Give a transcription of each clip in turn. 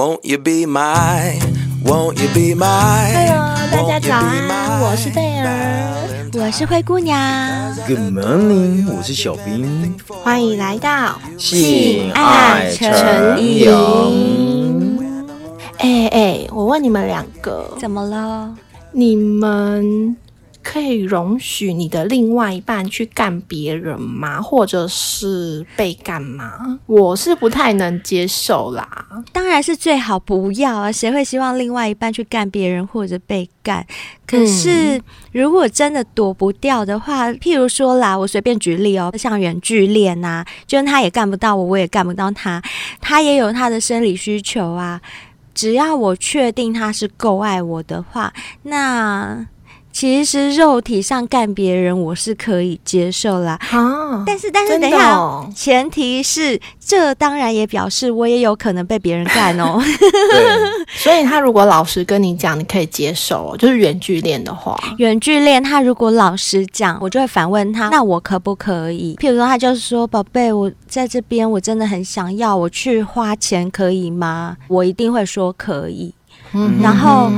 Won't you be my, won't you be my? Hello，大家早安，我是贝儿，我是灰姑娘。Good morning，我是小兵，欢迎来到性爱成瘾。哎哎，我问你们两个，怎么了？你们？可以容许你的另外一半去干别人吗？或者是被干吗？我是不太能接受啦。当然是最好不要啊！谁会希望另外一半去干别人或者被干？可是如果真的躲不掉的话，嗯、譬如说啦，我随便举例哦，像远距恋啊，就是他也干不到我，我也干不到他，他也有他的生理需求啊。只要我确定他是够爱我的话，那。其实肉体上干别人我是可以接受啦，啊，但是但是等一下，哦，前提是这当然也表示我也有可能被别人干哦。对，所以他如果老实跟你讲，你可以接受，就是远距恋的话，远距恋他如果老实讲，我就会反问他，那我可不可以？譬如说他就是说，宝贝，我在这边我真的很想要，我去花钱可以吗？我一定会说可以，嗯，然后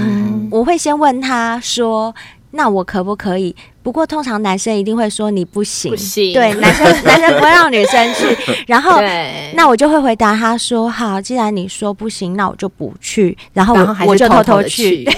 我会先问他说。那我可不可以？不过通常男生一定会说你不行，不行。对，男生 男生不会让女生去。然后，那我就会回答他说：“好，既然你说不行，那我就不去。”然后我然后我就偷偷去。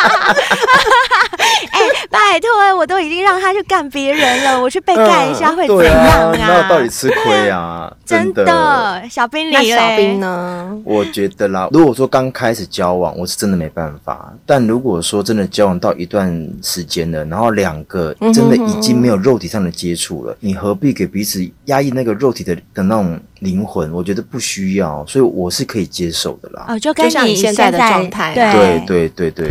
哎、欸，拜托，我都已经让他去干别人了，我去被干一下会怎样啊？呃啊，那到底吃亏啊？真的，小兵你，那小兵呢？我觉得啦，如果说刚开始交往，我是真的没办法。但如果说真的交往到一段时间了，然后两个真的已经没有肉体上的接触了，你何必给彼此压抑那个肉体的的那种灵魂？我觉得不需要，所以我是可可以接受的啦。哦，就跟你现在的状态，对对对对对，对。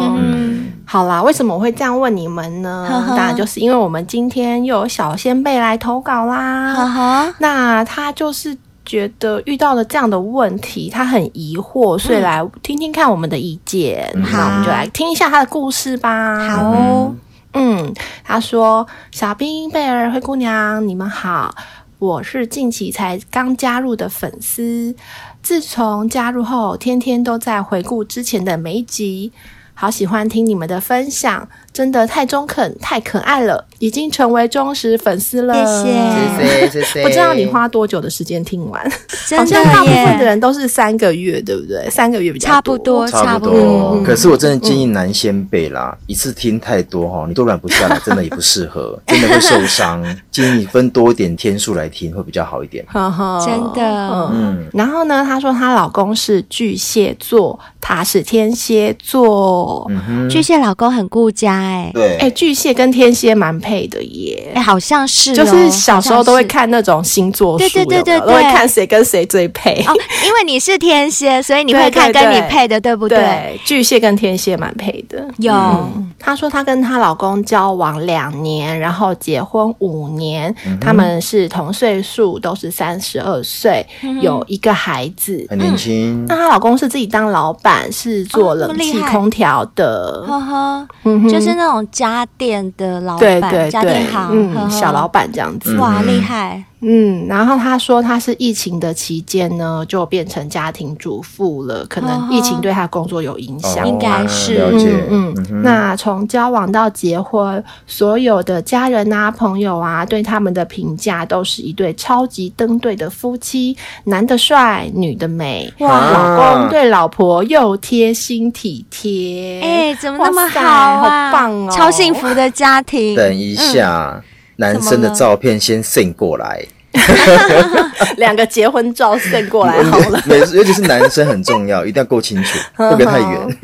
嗯，好啦，为什么我会这样问你们呢？当然就是因为我们今天又有小仙贝来投稿啦。呵呵，那他就是觉得遇到了这样的问题，他很疑惑，所以来听听看我们的意见。嗯、那我们就来听一下他的故事吧。好哦，嗯，他说：“小兵、贝儿、灰姑娘，你们好。”我是近期才刚加入的粉丝，自从加入后，天天都在回顾之前的每一集，好喜欢听你们的分享。真的太中肯、太可爱了，已经成为忠实粉丝了。谢谢，谢谢。不知道你花多久的时间听完？真的好像大部分的人都是三个月，对不对？三个月比较多差不多，差不多。嗯、可是我真的建议男先辈啦，嗯、一次听太多哈，你都软不下来，真的也不适合，真的会受伤。建议你分多一点天数来听，会比较好一点。真的。嗯。然后呢，她说她老公是巨蟹座，她是天蝎座。嗯。巨蟹老公很顾家。哎，对，哎，巨蟹跟天蝎蛮配的耶，哎，好像是，就是小时候都会看那种星座书，对对对对，都会看谁跟谁最配。哦，因为你是天蝎，所以你会看跟你配的，对不对？巨蟹跟天蝎蛮配的。有，她说她跟她老公交往两年，然后结婚五年，他们是同岁数，都是三十二岁，有一个孩子，很年轻。那她老公是自己当老板，是做冷气空调的，呵呵，就是。那种家电的老板，对对对，家电行，嗯，呵呵。小老板这样子，哇，厉害。嗯，然后他说他是疫情的期间呢，就变成家庭主妇了，可能疫情对他工作有影响，应该是。嗯嗯。那从交往到结婚，所有的家人啊、朋友啊，对他们的评价都是一对超级登对的夫妻，男的帅，女的美，哇，老公对老婆又贴心体贴，哎，怎么那么好啊？好棒哦，超幸福的家庭。等一下。男生的照片先 send 过来。两个结婚照 send 过来好了，尤其是男生很重要，一定要够清楚，不要太远。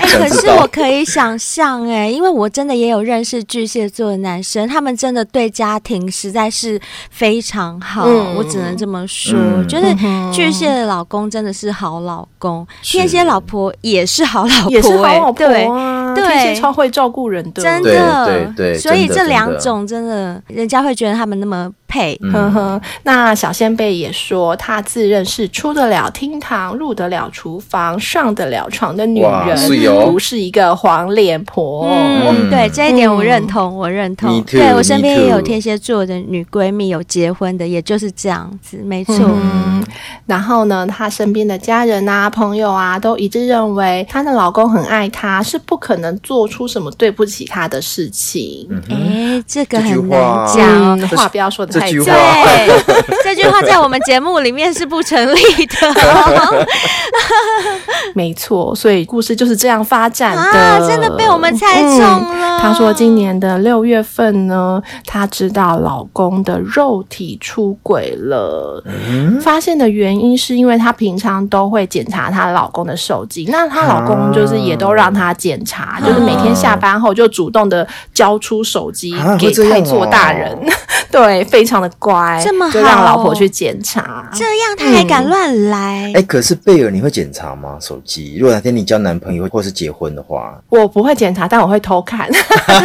哎、欸，可是我可以想象，哎，因为我真的也有认识巨蟹座的男生，他们真的对家庭实在是非常好，嗯、我只能这么说。嗯、就是巨蟹的老公真的是好老公，是天蝎老婆也是好老婆，也是好老婆啊，对，天蝎超会照顾人的，真的，对对对，所以这两种真的，人家会觉得他们那么。配。嗯呵呵，那小仙贝也说，她自认是出得了厅堂、入得了厨房、上得了床的女人，哟不是一个黄脸婆。嗯，对这一点我认同，我认同。Too, 对我身边也有天蝎座的女闺蜜有结婚的，也就是这样子，没错。嗯，然后呢，她身边的家人啊、朋友啊，都一致认为她的老公很爱她，是不可能做出什么对不起她的事情。哎，这个很难讲话不要说的这句话。对，这句话在我们节目里面是不成立的哦 没错，所以故事就是这样发展的。啊！真的被我们猜中了。她说，今年的六月份呢，她知道老公的肉体出轨了。发现的原因是因为她平常都会检查她老公的手机，那她老公就是也都让她检查，就是每天下班后就主动的交出手机给啊会这样哦太座大人，对，非常的乖，这么好就让老婆去检查。这样他还敢乱来？哎，可是贝尔，你会检查吗？手机？如果哪天你交男朋友或是结婚的话，我不会检查，但我会偷看。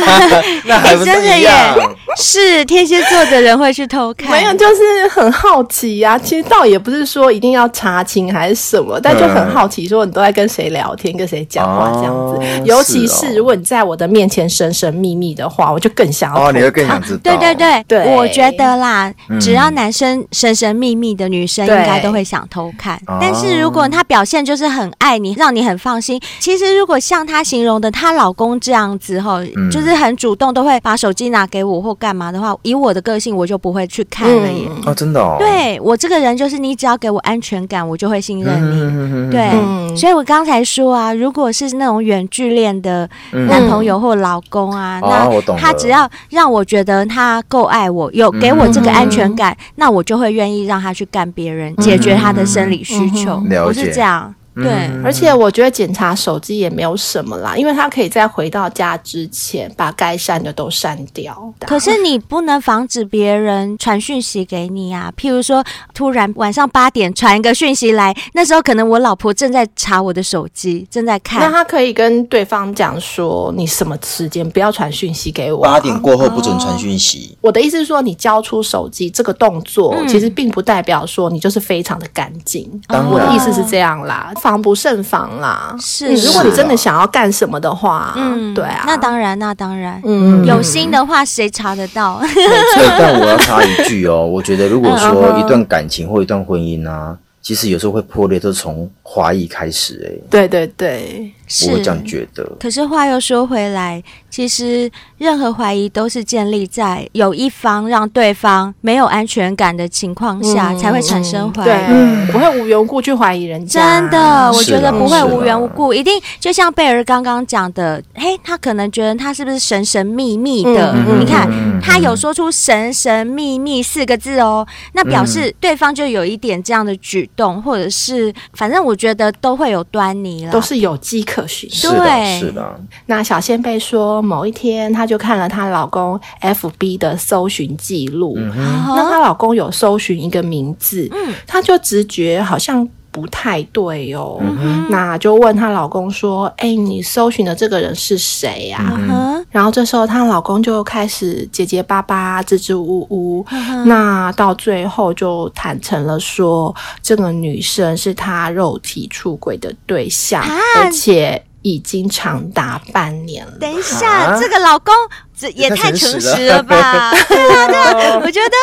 那还不是真的耶一样？是天蝎座的人会去偷看，没有，就是很好奇呀、其实倒也不是说一定要查清还是什么，但就很好奇，说你都在跟谁聊天，跟谁讲话这样子。哦尤其是如果你在我的面前神神秘秘的话，我就更想要哦，你会更想知道？对对对，对我觉得啦，嗯。只要男生神神秘秘的，女生应该都会想偷看。但是如果他表现就是很爱你，让你很放心，其实如果像她形容的她老公这样子哈，嗯。就是很主动，都会把手机拿给我或干嘛的话，以我的个性，我就不会去看了耶。嗯。哦，真的哦。对我这个人就是，你只要给我安全感，我就会信任你。嗯对，嗯。所以我刚才说啊，如果是那种远距恋的嗯。男朋友或老公啊，那他只要让我觉得他够爱我，有给我这个安全感，那我就会愿意让他去干别人，解决他的生理需求。嗯我是这样。对，嗯而且我觉得检查手机也没有什么啦，因为他可以在回到家之前把该删的都删掉。可是你不能防止别人传讯息给你啊，譬如说突然晚上八点传一个讯息来，那时候可能我老婆正在查我的手机，正在看那。他可以跟对方讲说，你什么时间不要传讯息给我啊。八点过后不准传讯息。我的意思是说，你交出手机这个动作，嗯其实并不代表说你就是非常的干净。当然我的意思是这样啦，防不胜防啦。是如果你真的想要干什么的话，嗯对啊，那当然，那当然，嗯。有心的话谁查得到？对，但我要插一句哦，我觉得如果说一段感情或一段婚姻啊，其实有时候会破裂，都是从怀疑开始、欸。对对对，是我会这样觉得。可是话又说回来，其实任何怀疑都是建立在有一方让对方没有安全感的情况下，嗯才会产生怀疑。对，不会无缘无故去怀疑人家。真的，我觉得不会无缘无故，一定就像贝儿刚刚讲的，嘿，他可能觉得他是不是神神秘秘的？你看，嗯他有说出“神神秘秘”四个字哦，那表示对方就有一点这样的举动，或者是反正我觉得都会有端倪了，都是有迹可循。是的，对是的。那小仙贝说，某一天她就看了她老公 FB 的搜寻记录，嗯，那她老公有搜寻一个名字，嗯她就直觉好像不太对哦，嗯那就问她老公说：“哎、你搜寻的这个人是谁呀、嗯然后这时候她老公就开始结结巴巴、支支吾吾，嗯那到最后就坦诚了说，这个女生是他肉体出轨的对象，啊。而且已经长达半年了。等一下，啊这个老公这也太诚实了吧？对啊，对啊，我觉得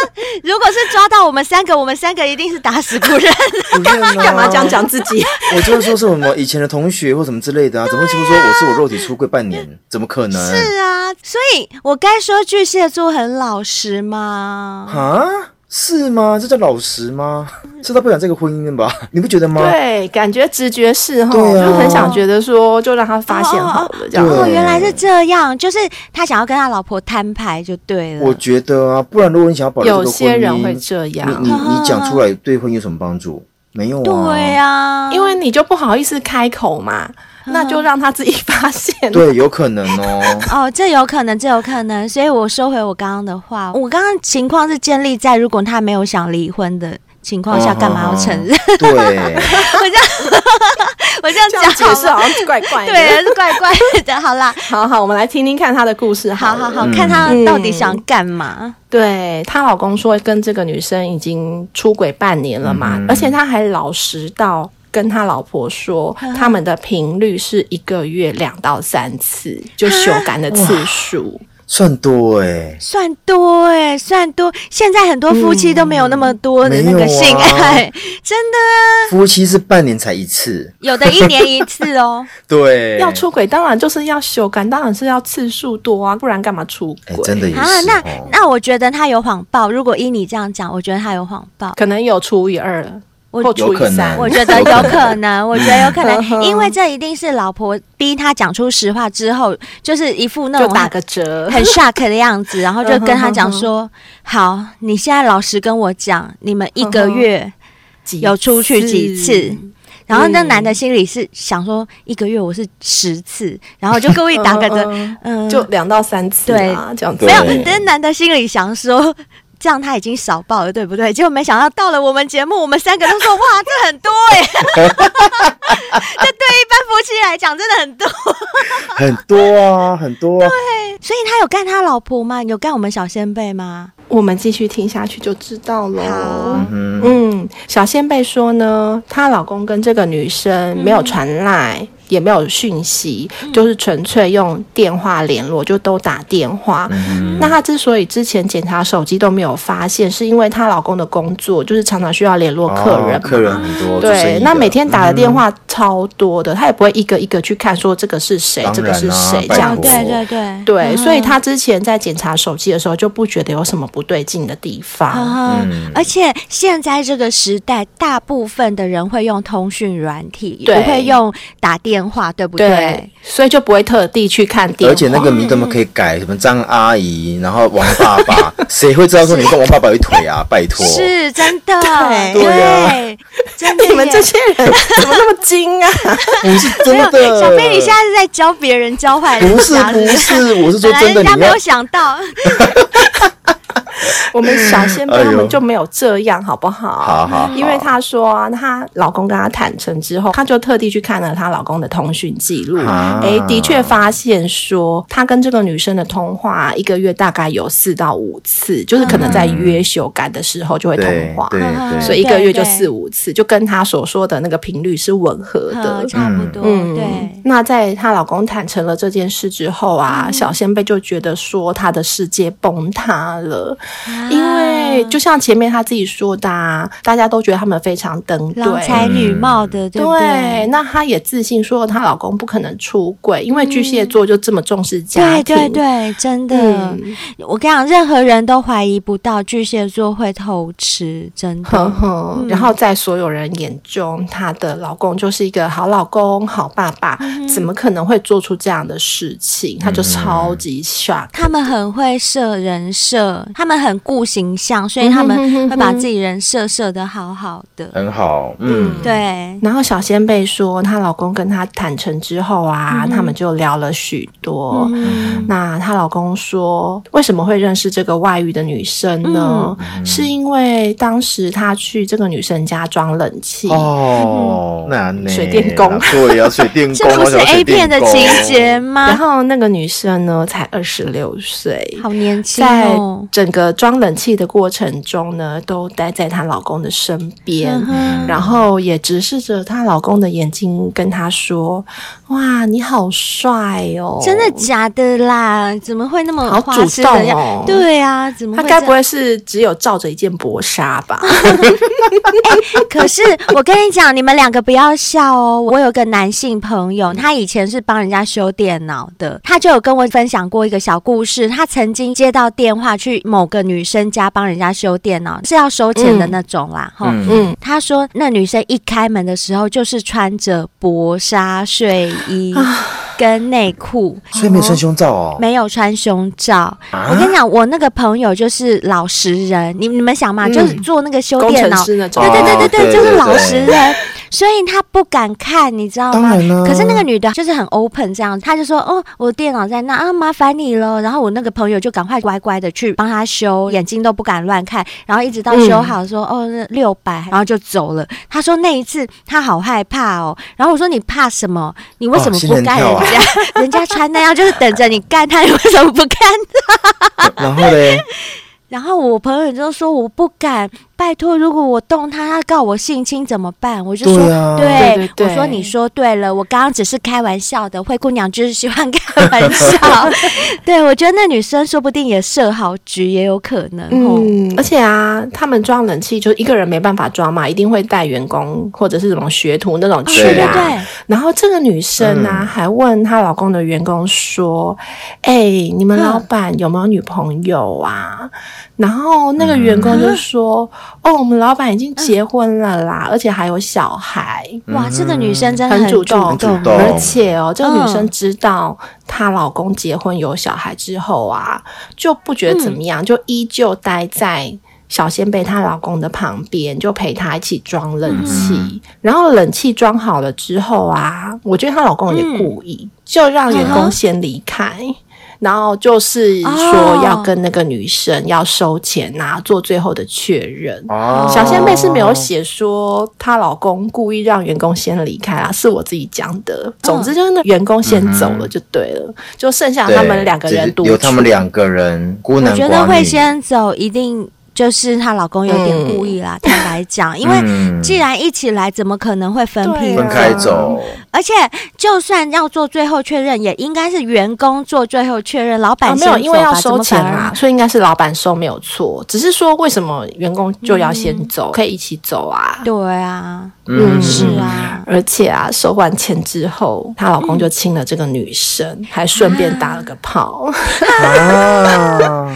如果是抓到我们三个，我们三个一定是打死不认。不认啊干嘛这样讲自己？我就是说是什么以前的同学或什么之类的啊，怎么会说我是我肉体出柜半年？怎么可能？是啊，所以我该说巨蟹座很老实吗？啊？是吗？这叫老实吗？是他不想这个婚姻的吧？你不觉得吗？对，感觉直觉是哈，就很想觉得说，就让他发现好了这样。对哦，原来是这样，就是他想要跟他老婆摊牌就对了。我觉得啊，不然如果你想要保留有些人会这样你你你讲出来对婚姻有什么帮助？没有啊。对啊，因为你就不好意思开口嘛，那就让他自己发现。对，有可能哦。哦，这有可能，这有可能，所以我收回我刚刚的话。我刚刚情况是建立在如果他没有想离婚的情况下，干嘛要承认？对，我这样，我这样讲解释好像怪怪的。对，是怪怪的。好啦，好好，我们来听听看她的故事好。好好看她到底想干嘛。对，她老公说跟这个女生已经出轨半年了嘛，嗯而且他还老实到跟他老婆说，他们的频率是一个月两到三次，就修改的次数。算多哎、算多哎、算多。现在很多夫妻都没有那么多的那个性爱，真的啊，夫妻是半年才一次，有的一年一次哦。对，要出轨当然就是要修改，当然是要次数多啊，不然干嘛出哎、轨？真的也是啊，那哦那我觉得他有谎报。如果依你这样讲，我觉得他有谎报。可能有除以二了，我有可能。我觉得有可能，我觉得有可能，因为这一定是老婆逼他讲出实话之后，就是一副那种打个折。很 shock 的样子，然后就跟他讲说：“好，你现在老实跟我讲，你们一个月有出去几次？”然后那嗯男的心里是想说：“一个月我是十次，然后就故意打个折，嗯嗯，就两到三次啊，这样子。没有对。”但是男的心里想说。这样他已经少报了，对不对？结果没想到到了我们节目，我们三个都说：“哇，这很多哎！” 这对一般夫妻来讲真的很多。很多啊，很多啊。所以他有干他老婆吗？有干我们小仙贝吗？我们继续听下去就知道喽。好嗯，嗯，小仙贝说呢，她老公跟这个女生没有传赖，也没有讯息，就是纯粹用电话联络，就都打电话。那她之所以之前检查手机都没有发现，是因为她老公的工作就是常常需要联络客人、哦客人很多，对，那每天打的电话超多的，他也不会一个一个去看说这个是谁，啊这个是谁这样子。对对对。对，嗯。所以她之前在检查手机的时候就不觉得有什么不对劲的地方。嗯嗯。而且现在这个时代，大部分的人会用通讯软体，对。不会用打电话，对不对？对，所以就不会特地去看电话。而且那个名怎么可以改，什么张阿姨，然后王爸爸，谁会知道说你跟王爸爸有一腿啊？拜托，是真的，对真的。你们这些人 怎么那么精啊？不是真的。小飞，你现在是在教别人教坏人不是不是，我是说真的，人家没有想到，我们小仙贝哎呦他们就没有这样，好不好？好好好。因为她说啊，她老公跟她坦诚之后，她就特地去看了她老公的通讯记录，啊。哎、的确发现说，她跟这个女生的通话一个月大概有四到五次，就是可能在约修改的时候就会通话。所以一个月就四五五次，就跟她所说的那个频率是吻合的。差不多，嗯，对。那在她老公坦诚了这件事之后啊，嗯。小仙贝就觉得说她的世界崩塌了，啊因为就像前面他自己说的、啊，大家都觉得他们非常登对。郎才女貌的，对不对对？那她也自信说她老公不可能出轨，因为巨蟹座就这么重视家对庭。对对，真的，嗯我跟你讲，任何人都怀疑不到巨蟹座会偷吃，真呵的。呵，然后在所有人眼中，她的老公就是一个好老公、好爸爸，怎么可能会做出这样的事情？她就超级 shock。他们很会设人设，他们很顾形象，所以他们会把自己人设设的好好的。很好，嗯，对，然后小仙贝说，她老公跟她坦诚之后啊，他们就聊了许多。那她老公说，为什么会认识这个外遇的女生呢？是因为当时他去这个女生家装冷气。哦，那呢？水电工。对呀，水电工 这工，不是 A 片的情节吗？然？后那个女生呢，才二十六岁，好年轻在哦。整个装冷气的过程中呢，都待在她老公的身边，嗯然后也直视着她老公的眼睛，跟她说：“哇，你好帅哦！”真的假的啦？怎么会那么好花主动哦对啊，怎么会他该不会是只有罩着一件薄纱吧？可是我跟你讲，你们两个不要笑哦。我有个男性朋友，他以前是帮人家修电脑的，他就有跟我分享过一个小故事。他曾经接到电话去某个女生家帮人家修电脑，是要收钱的那种啦。哈、嗯嗯，他说那女生一开门的时候，就是穿着薄纱睡衣跟内裤。所以没有穿胸罩哦，没有穿胸罩，啊？我跟你讲，我那个朋友就是老实人，你你们想嘛，嗯。就是做那个修电脑，对，对对对对，哦就是老实人。所以他不敢看，你知道吗？可是那个女的就是很 open 这样，他就说：“哦，我电脑在那啊，麻烦你了。”然后我那个朋友就赶快乖乖的去帮他修，眼睛都不敢乱看，然后一直到修好说：“嗯、哦，六百。”然后就走了。他说那一次他好害怕哦。然后我说：“你怕什么？你为什么不干人家？哦啊、人家穿那样就是等着你干他，你为什么不干他？”然后嘞？然后我朋友就说：“我不敢。”拜托，如果我动他，他告我性侵怎么办？我就说，对，啊、对，对对对，我说你说对了，我刚刚只是开玩笑的，灰姑娘就是喜欢开玩笑。对，我觉得那女生说不定也设好局，也有可能。嗯，而且啊，他们装冷气就一个人没办法装嘛，一定会带员工或者是什么学徒那种去啊。对对对。然后这个女生呢、啊，嗯、还问她老公的员工说：“哎、欸，你们老板有没有女朋友啊？”嗯、然后那个员工就说。嗯哦，我们老板已经结婚了啦，嗯、而且还有小孩。哇，这个女生真的很主动，主动。而且哦，这个女生知道她老公结婚有小孩之后啊，就不觉得怎么样，嗯、就依旧待在小仙贝她老公的旁边，就陪她一起装冷气。嗯、然后冷气装好了之后啊，我觉得她老公也故意，嗯、就让员工先离开。嗯然后就是说要跟那个女生要收钱啊，做最后的确认。哦，小仙贝是没有写说她老公故意让员工先离开啊，是我自己讲的。总之就是那员工先走了就对了，就剩下他们两个人独处。有他们两个人孤男寡女。我觉得会先走一定。就是她老公有点故意啦，嗯、坦白讲，因为既然一起来，怎么可能会分批分开走？而且就算要做最后确认，也应该是员工做最后确认，老板、哦、没有，因为要收钱嘛，所以应该是老板收没有错。只是说为什么员工就要先走，嗯、可以一起走啊？对啊，嗯，是啊，而且啊，收完钱之后，她老公就亲了这个女生，嗯、还顺便打了个炮。啊，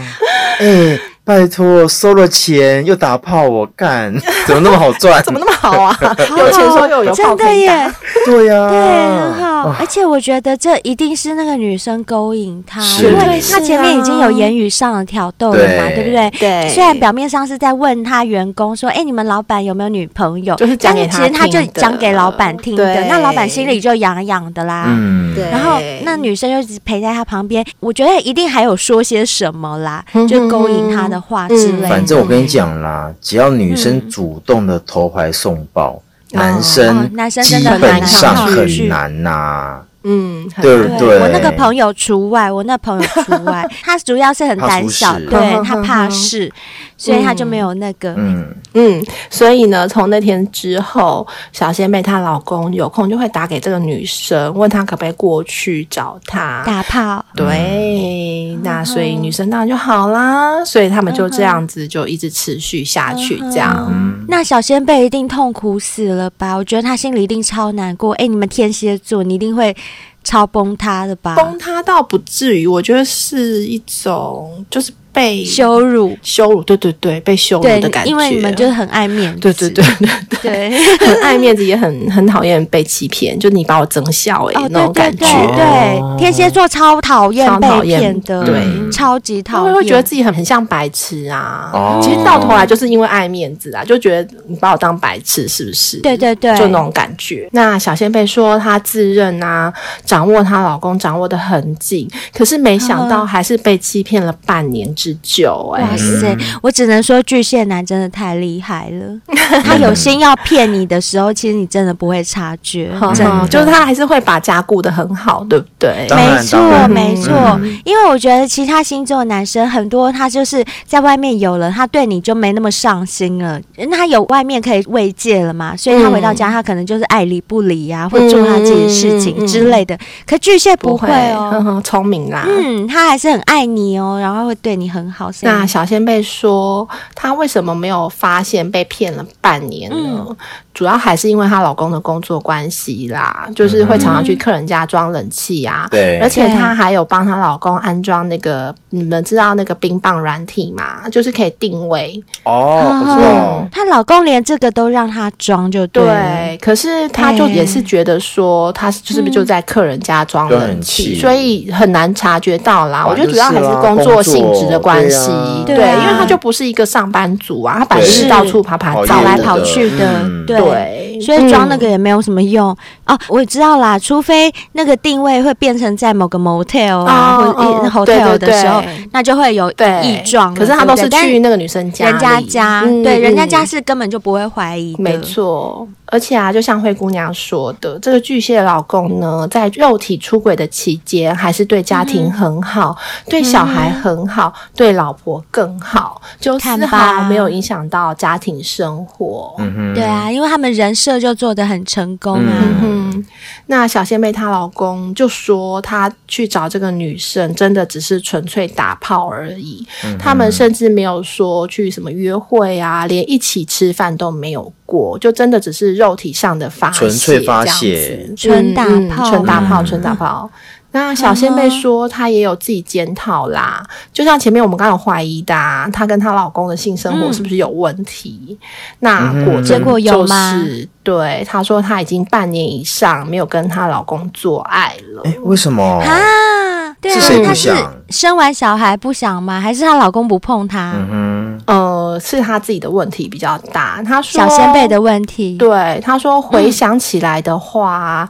哎。拜托，收了钱又打炮，我干，怎么那么好赚？怎么那么好啊？有钱收又有炮可以打，对呀，对，很好。而且我觉得这一定是那个女生勾引他，因为他前面已经有言语上的挑逗了嘛，对不对？对。虽然表面上是在问他员工说：“哎，你们老板有没有女朋友？”就是讲给他。其实他就讲给老板听的，那老板心里就痒痒的啦。嗯，对。然后那女生就陪在他旁边，我觉得一定还有说些什么啦，就勾引他的。话之类，反正我跟你讲啦，只要女生主动的投怀送抱，男生男生基本上很难呐。嗯，对对。我那个朋友除外，我那朋友除外，他主要是很胆小，对，他怕事。所以他就没有那个，嗯嗯，所以呢，从那天之后，小仙妹她老公有空就会打给这个女生，问她可不可以过去找她打炮。对，嗯、那所以女生当然就好啦，所以他们就这样子就一直持续下去，这样。嗯、那小仙贝一定痛苦死了吧？我觉得她心里一定超难过。哎，你们天蝎座，你一定会超崩塌的吧？崩塌倒不至于，我觉得是一种就是。被羞辱，羞辱，对对对，被羞辱的感觉，因为你们就是很爱面子，对对对对对，很爱面子，也很很讨厌被欺骗，就你把我整笑哎，那种感觉，对，天蝎座超讨厌被骗的，对，超级讨厌，会觉得自己很很像白痴啊，其实到头来就是因为爱面子啊，就觉得你把我当白痴是不是？对对对，就那种感觉。那小仙贝说她自认啊，掌握她老公掌握的很紧，可是没想到还是被欺骗了半年之。之久哎，哇塞！我只能说巨蟹男真的太厉害了。他有心要骗你的时候，其实你真的不会察觉，真的就是他还是会把家顾得很好，对不对？没错，没错。因为我觉得其他星座的男生很多，他就是在外面有了，他对你就没那么上心了。他有外面可以慰藉了嘛，所以他回到家，他可能就是爱理不理呀，会做他自己的事情之类的。可巨蟹不会哦，聪明啦，嗯，他还是很爱你哦，然后会对你很。很好，那小仙贝说，他为什么没有发现被骗了半年呢？嗯主要还是因为她老公的工作关系啦，就是会常常去客人家装冷气啊。对，而且她还有帮她老公安装那个，你们知道那个冰棒软体吗？就是可以定位。哦，她老公连这个都让她装，就对。可是她就也是觉得说，她是不是就在客人家装冷气，所以很难察觉到啦。我觉得主要还是工作性质的关系，对，因为她就不是一个上班族啊，她本来是到处跑跑、跑来跑去的，对。对，所以装那个嗯也没有什么用、哦。我知道啦，除非那个定位会变成在某个 motel 啊，哦或者哦 hotel 的时候，那就会有对异状。可是他都是去那个女生家，人家家，嗯对，人家嗯家是根本就不会怀疑的。没错，而且啊，就像灰姑娘说的，这个巨蟹老公呢，在肉体出轨的期间，还是对家庭很好，嗯对小孩很好，对老婆更好，就丝看吧毫没有影响到家庭生活。嗯哼，对啊，因为他们人设就做得很成功啊。嗯哼，那小仙妹她老公就说，他去找这个女生，真的只是纯粹打炮而已。嗯他们甚至没有说去什么约会啊，连一起吃饭都没有过，就真的只是肉体上的发泄，纯粹发这样泄子纯打嗯嗯炮纯大炮，嗯纯打炮。那小仙贝说，她也有自己检讨啦，就像前面我们刚刚有怀疑的、啊，她跟她老公的性生活是不是有问题？那果真结果有就吗是对，她说她已经半年以上没有跟她老公做爱了。哎，为什么？啊，对啊是谁，是想生完小孩不想吗？还是她老公不碰她？嗯呃，是她自己的问题比较大。她说小仙贝的问题。对，她说回想起来的话，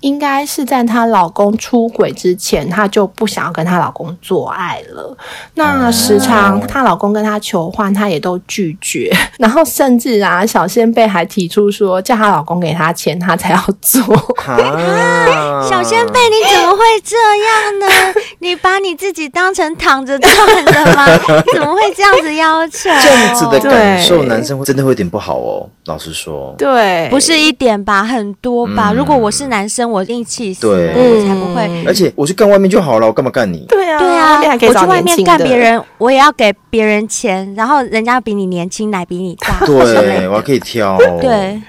应该是在她老公出轨之前，她就不想要跟她老公做爱了。那时常她老公跟她求欢，她也都拒绝。然后甚至啊，小仙贝还提出说，叫她老公给她钱，她才要做。哼，啊，小仙贝，你怎么会这样呢？你把你自己当成躺着赚的吗？怎么会这样子要求？这样子的感受，男生会真的会有点不好哦。老实说，对，不是一点吧，很多吧。嗯如果我是男生，我硬气死，对我才不会。而且我去干外面就好了，我干嘛干你？对啊，对啊，我去外面干别人，我也要给别人钱，然后人家比你年轻，奶比你大，对，我还可以挑。对。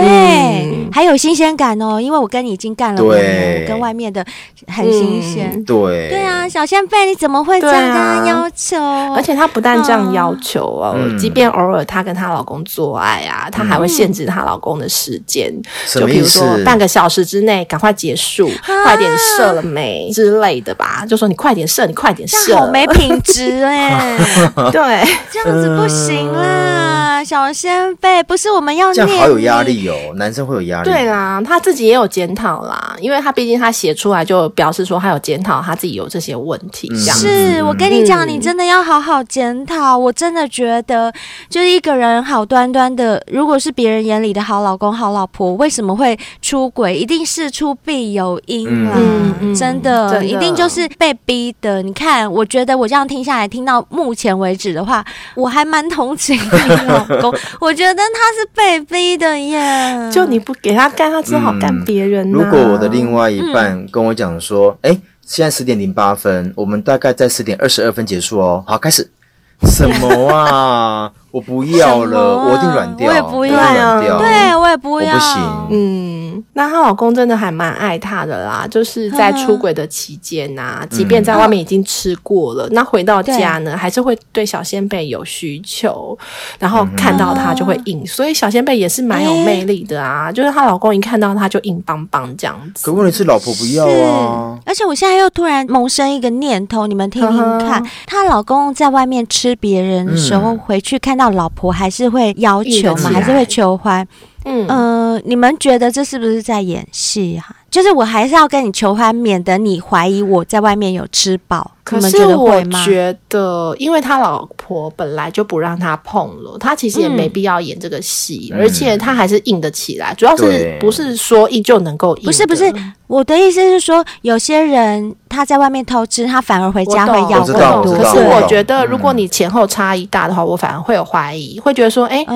对，嗯。还有新鲜感哦，因为我跟你已经干了五对年，我跟外面的很新鲜。嗯对。对啊，小仙贝，你怎么会这样跟他要求？而且她不但这样要求哦，嗯。即便偶尔她跟她老公做爱啊，她还会限制她老公的时间，什就比如说半个小时之内赶快结束，快点射了没之类的吧，就说你快点射，你快点射，好没品质哎、对，这样子不行啦，小仙贝，不是我们要念这样好有压你。力哦，男生会有压力。对啦，他自己也有检讨啦，因为他毕竟他写出来就表示说他有检讨他自己有这些问题，这样。是我跟你讲，嗯你真的要好好检讨。我真的觉得，就是一个人好端端的，如果是别人眼里的好老公、好老婆，为什么会出轨？一定事出必有因啦，嗯嗯真的，真的一定就是被逼的。你看，我觉得我这样听下来，听到目前为止的话，我还蛮同情你老公。我觉得他是被逼的耶。就你不给他干，他只好干别人、啊如果我的另外一半跟我讲说，哎、现在十点零八分，我们大概在十点二十二分结束哦。好，开始。什么啊？我不要了，啊我一定软掉，我也不要软掉。对我也不要，我不行嗯，那她老公真的还蛮爱她的啦，就是在出轨的期间呐、啊，即便在外面已经吃过了，那回到家呢，还是会对小仙贝有需求，然后看到她就会硬，所以小仙贝也是蛮有魅力的啊，就是她老公一看到她就硬邦邦这样子。可。问题是老婆不要啊。而且我现在又突然萌生一个念头，你们听听看她老公在外面吃别人的时候，嗯。回去看到老婆还是会要求吗？还是会求欢？嗯，你们觉得这是不是在演戏哈、就是我还是要跟你求婚，免得你怀疑我在外面有吃饱。可是我？觉得，因为他老婆本来就不让他碰了，他其实也没必要演这个戏，嗯而且他还是硬得起来。主要是不是说硬就能够硬？不是不是，我的意思是说，有些人他在外面偷吃，他反而回家会要我可是我觉得，如果嗯你前后差异大的话，我反而会有怀疑，会觉得说，哎、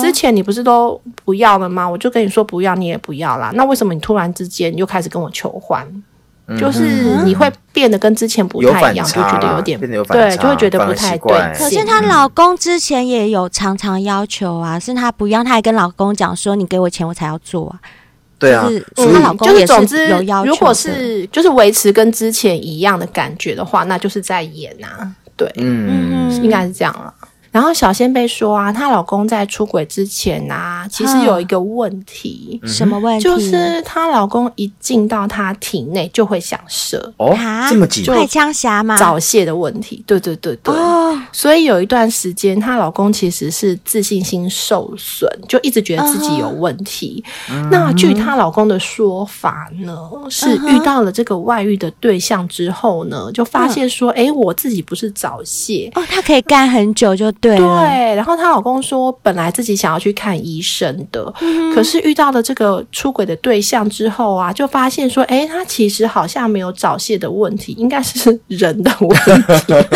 之前你不是都不要了吗？我就跟你说不要，你也不要啦。那为什么你突然之间又开始跟我求欢？就是你会变得跟之前不太一样，就觉得有点有对，就会觉得不太对。可是她老公之前也有常常要求啊，是她不要，她还跟老公讲说：“你给我钱，我才要做啊。对啊就，是所以她老公就是也总之有要求的。如果是就是维持跟之前一样的感觉的话，那就是在演啊，对，嗯，嗯应该是这样啊。然后小仙贝说啊，她老公在出轨之前啊，其实有一个问题，嗯、什么问题？就是她老公一进到她体内就会想射。哦，这么紧，快枪侠吗？早泄的问题，对对对对。哦，所以有一段时间，她老公其实是自信心受损，就一直觉得自己有问题。嗯、那据她老公的说法呢，是遇到了这个外遇的对象之后呢，就发现说，哎、嗯，我自己不是早泄哦，他可以干很久就对然后她老公说，本来自己想要去看医生的，嗯、可是遇到了这个出轨的对象之后啊，就发现说，哎，他其实好像没有早泄的问题，应该是人的问题。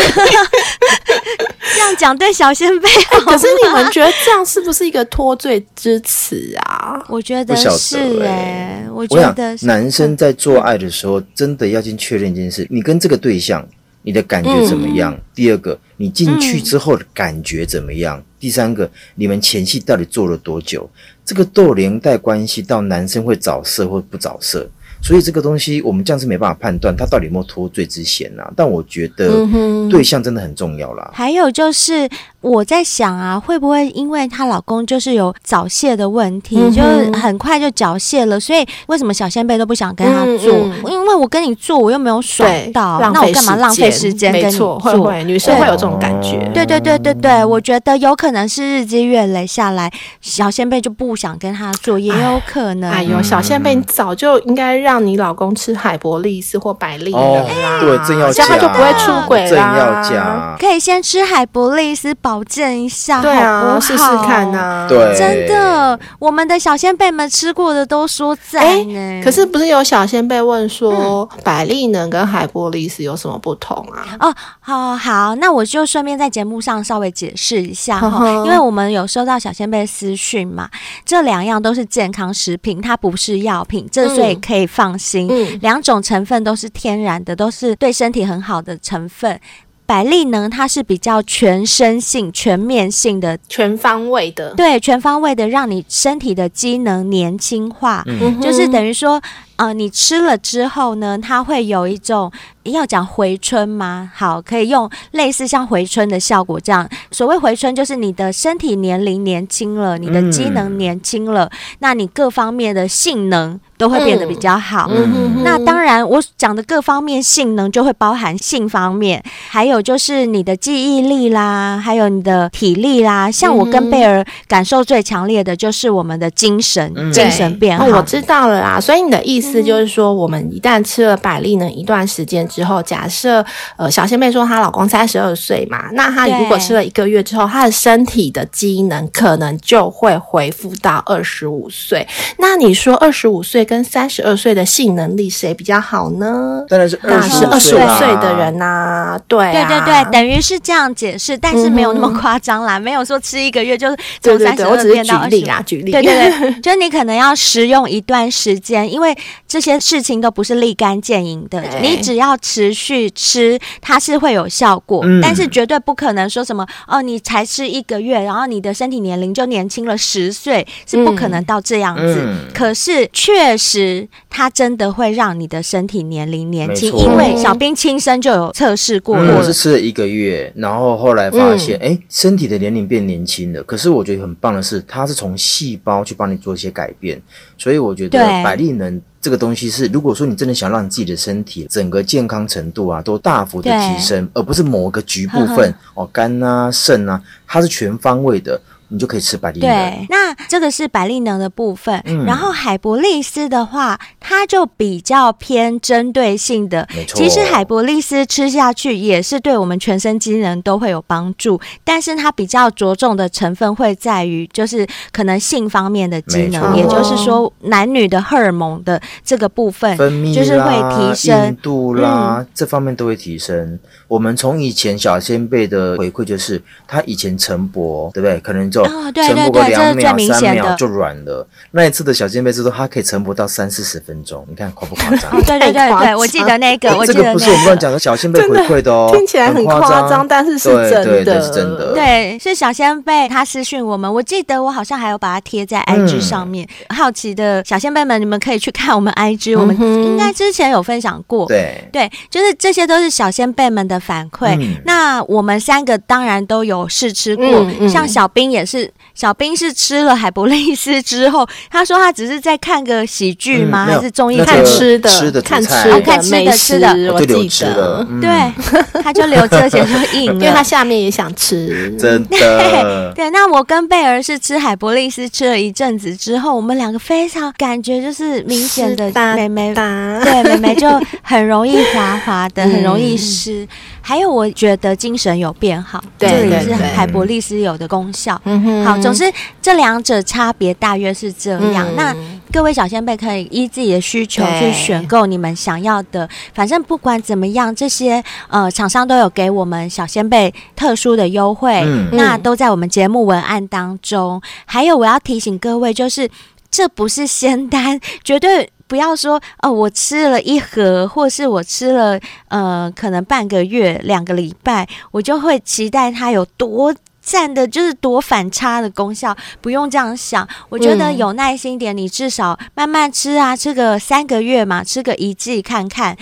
这样讲对小仙贝好，可是你们觉得这样是不是一个脱罪之词啊？我觉得是哎、欸，我觉得是。男生在做爱的时候，真的要先确认一件事：你跟这个对象，你的感觉怎么样？嗯、第二个，你进去之后的感觉怎么样？嗯、第三个，你们前戏到底做了多久？这个都连带关系到男生会早色或不早色。所以这个东西我们这样是没办法判断他到底有没有脱罪之嫌呐、啊。但我觉得对象真的很重要啦。嗯、还有就是我在想啊，会不会因为她老公就是有早泄的问题，嗯、就很快就缴泄了，所以为什么小仙贝都不想跟他做？嗯嗯、因为我跟你做，我又没有爽到，那我干嘛浪费时间跟你做？会会，女生会有这种感觉。对对对对对，我觉得有可能是日积月累下来，小仙贝就不想跟他做，也有可能。哎呦，小仙贝，你早就应该让。你老公吃海博利斯或百利对，正要加，这样他就不会出轨啦。正要加，可以先吃海博利斯保健一下，对啊，试试看呐。对，真的，我们的小仙贝们吃过的都说赞呢。可是不是有小仙贝问说，百利能跟海波利斯有什么不同啊？哦，好好，那我就顺便在节目上稍微解释一下哈，因为我们有收到小仙贝私讯嘛，这两样都是健康食品，它不是药品，这所以可以。放心，两种成分都是天然的，都是对身体很好的成分。百利能它是比较全身性、全面性的、全方位的，对，全方位的让你身体的机能年轻化，嗯、就是等于说。呃，你吃了之后呢，它会有一种要讲回春吗？好，可以用类似像回春的效果这样。所谓回春，就是你的身体年龄年轻了，你的机能年轻了，嗯、那你各方面的性能都会变得比较好。嗯、那当然，我讲的各方面性能就会包含性方面，还有就是你的记忆力啦，还有你的体力啦。像我跟贝尔感受最强烈的就是我们的精神，嗯、精神变好。哦，我知道了啦，所以你的意思。意思就是说，我们一旦吃了百利能一段时间之后，假设呃小仙妹说她老公三十二岁嘛，那她如果吃了一个月之后，她的身体的机能可能就会恢复到二十五岁。那你说二十五岁跟三十二岁的性能力谁比较好呢？当然是二十二十五岁的人呐、啊。对啊，对对对，等于是这样解释，但是没有那么夸张啦，嗯、没有说吃一个月就是从三十二变到二十。举例啦，举例。对对对，就是你可能要食用一段时间，因为。这些事情都不是立竿见影的，你只要持续吃，它是会有效果，嗯、但是绝对不可能说什么哦，你才吃一个月，然后你的身体年龄就年轻了十岁，是不可能到这样子。嗯、可是确实，它真的会让你的身体年龄年轻，因为小兵亲身就有测试过了、嗯。我是吃了一个月，然后后来发现，哎、嗯，身体的年龄变年轻了。可是我觉得很棒的是，它是从细胞去帮你做一些改变，所以我觉得百利能。这个东西是，如果说你真的想让你自己的身体整个健康程度啊都大幅的提升，而不是某个局部哦，肝啊、肾啊，它是全方位的。你就可以吃百利能。对，那这个是百利能的部分。嗯，然后海博利斯的话，它就比较偏针对性的。没错。其实海博利斯吃下去也是对我们全身机能都会有帮助，但是它比较着重的成分会在于，就是可能性方面的机能，也就是说男女的荷尔蒙的这个部分，分泌就是会提升硬度啦，嗯、这方面都会提升。我们从以前小先辈的回馈就是，他以前晨勃，对不对？可能就哦对对对这是最两秒明显的三秒就软了。那一次的小仙贝之后，它可以晨勃到三四十分钟，你看夸不夸张？哦，对对对我记得那个，我记得这个不是我们。乱讲的小仙贝回馈的哦，听起来很夸张张，但是是真的对对是真的。对，是小仙贝他私讯我们，我记得我好像还有把它贴在 IG 上面。嗯好奇的小仙贝们，你们可以去看我们 IG，、我们应该之前有分享过。对，对，就是这些都是小仙贝们的反馈。嗯那我们三个当然都有试吃过，嗯嗯像小兵也是，小兵是吃了海博利斯之后，他说他只是在看个喜剧吗？嗯还是综艺？看吃的，吃的看吃菜的，看吃的吃的我就留记得，，嗯。对，他就留着写说硬 因为他下面也想吃。真的。对，那我跟贝儿是吃海博利斯吃了一阵子之后，我们两个非常感觉就是明显的湿哒。妹妹，对妹妹就很容易滑滑的，嗯。很容易湿。还有我觉得精神有变好，对这也是海博利斯有的功效。嗯哼好，总之这两者差别大约是这样。嗯那各位小仙贝可以依自己的需求去选购你们想要的。反正不管怎么样，这些呃厂商都有给我们小仙贝特殊的优惠，嗯那都在我们节目文案当中。还有我要提醒各位，就是这不是仙丹，绝对。不要说哦，我吃了一盒，或是我吃了呃，可能半个月、两个礼拜，我就会期待它有多赞的，就是多反差的功效。不用这样想，我觉得有耐心点，你至少慢慢吃啊，吃个三个月嘛，吃个一季看看，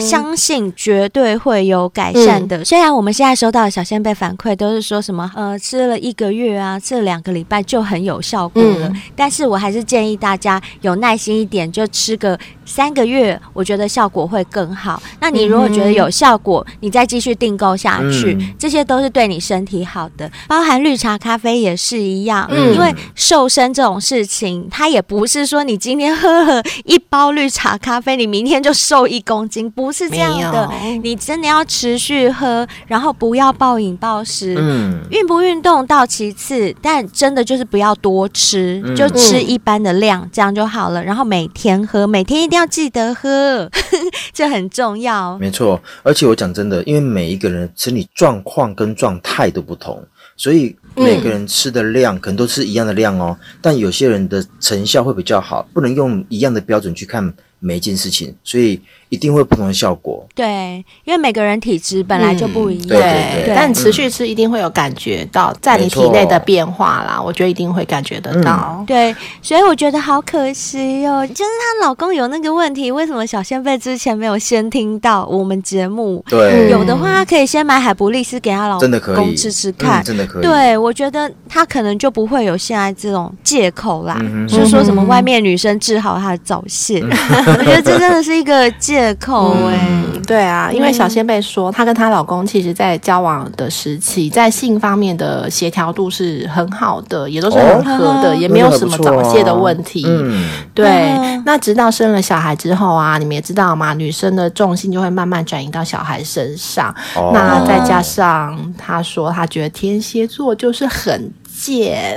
相信绝对会有改善的。虽然我们现在收到的小仙贝反馈都是说什么呃，吃了一个月啊，吃了两个礼拜就很有效果了，嗯但是我还是建议大家有耐心一点，就吃个三个月，我觉得效果会更好。那你如果觉得有效果，你再继续订购下去，嗯这些都是对你身体好的。包含绿茶咖啡也是一样，嗯因为瘦身这种事情，它也不是说你今天喝了一包绿茶咖啡，你明天就瘦一公斤，不是这样的。你真的要持续喝，然后不要暴饮暴食。嗯，运不运动到其次，但真的就是不要多吃，嗯就吃一般的量，这样就好了。然后每天喝，每天一定要记得喝，这很重要。没错。而且我讲真的，因为每一个人的身体状况跟状态都不同，所以每个人吃的量可能都是一样的量哦。但有些人的成效会比较好，不能用一样的标准去看每一件事情，所以一定会不同的效果。对，因为每个人体质本来就不一样。嗯对对对但持续吃一定会有感觉到在你体内的变化啦，我觉得一定会感觉得到。对，所以我觉得好可惜哦，就是她老公有那个问题，为什么小仙贝之前没有先听到我们节目？对，有的话，她可以先买海博利斯给她老真的可以公吃吃看，嗯真的可以。对，我觉得她可能就不会有现在这种借口啦，嗯就是说什么外面女生治好她的早泄，我觉得这真的是一个借口哎、嗯对啊，因为小仙贝说，她跟她老公其实在交往的时期，在性方面的协调度是很好的，也都是很合的，哦也没有什么早泄的问题。嗯，对，嗯。那直到生了小孩之后啊，你们也知道嘛，女生的重心就会慢慢转移到小孩身上。哦。那再加上她说，她觉得天蝎座就是很贱，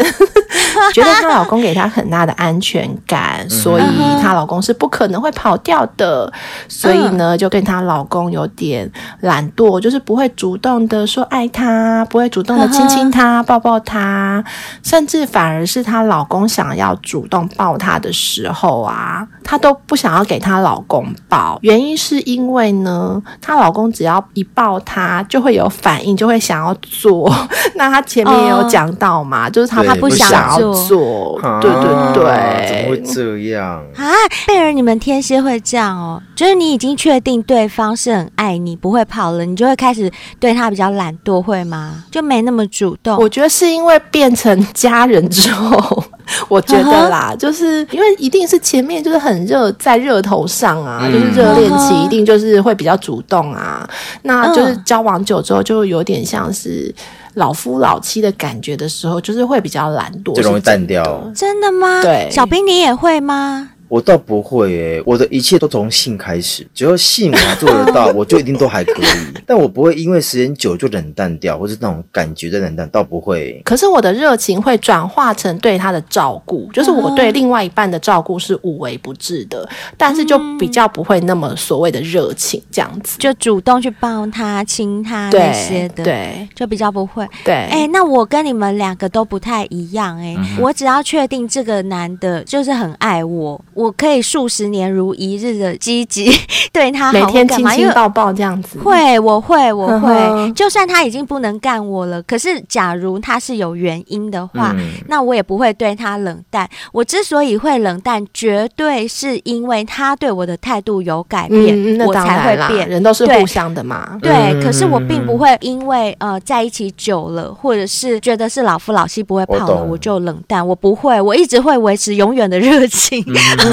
觉得她老公给她很大的安全感，所以她老公是不可能会跑掉的。所以呢，就对她老公有点懒惰，就是不会主动的说爱她，不会主动的亲亲她、抱抱她，甚至反而是她老公想要主动抱她的时候啊，她都不想要给她老公抱。原因是因为呢，她老公只要一抱她，就会有反应，就会想要做。那她前面也有讲到嘛，就是她她不想要做，啊对对对，怎么会这样？啊，贝尔，你们天蝎会这样哦？就是你已经确定对方是很爱你，不会跑了，你就会开始对他比较懒惰，会吗？就没那么主动。我觉得是因为变成家人之后，我觉得啦，就是因为一定是前面就是很热，在热头上啊，嗯就是热恋期，一定就是会比较主动啊。那就是交往久之后，就有点像是老夫老妻的感觉的时候，就是会比较懒惰，就容易是真的淡掉。真的吗？对小兵你也会吗？我倒不会诶，我的一切都从性开始，只要性我还做得到，我就一定都还可以。但我不会因为时间久就冷淡掉，或是那种感觉的冷淡，倒不会。可是我的热情会转化成对他的照顾，就是我对另外一半的照顾是无微不至的，但是就比较不会那么所谓的热情这样子，就主动去抱他、亲他那些的，对，就比较不会。对，哎，那我跟你们两个都不太一样哎，我只要确定这个男的就是很爱我。我可以数十年如一日的积极 对他好，每天亲亲抱抱这样子。会，我会，我会。呵呵就算他已经不能干我了，可是假如他是有原因的话，嗯、那我也不会对他冷淡。我之所以会冷淡，绝对是因为他对我的态度有改变，嗯、我才会变。人都是互相的嘛。对，对，可是我并不会因为呃在一起久了，或者是觉得是老夫老妻不会泡了，我，我就冷淡。我不会，我一直会维持永远的热情。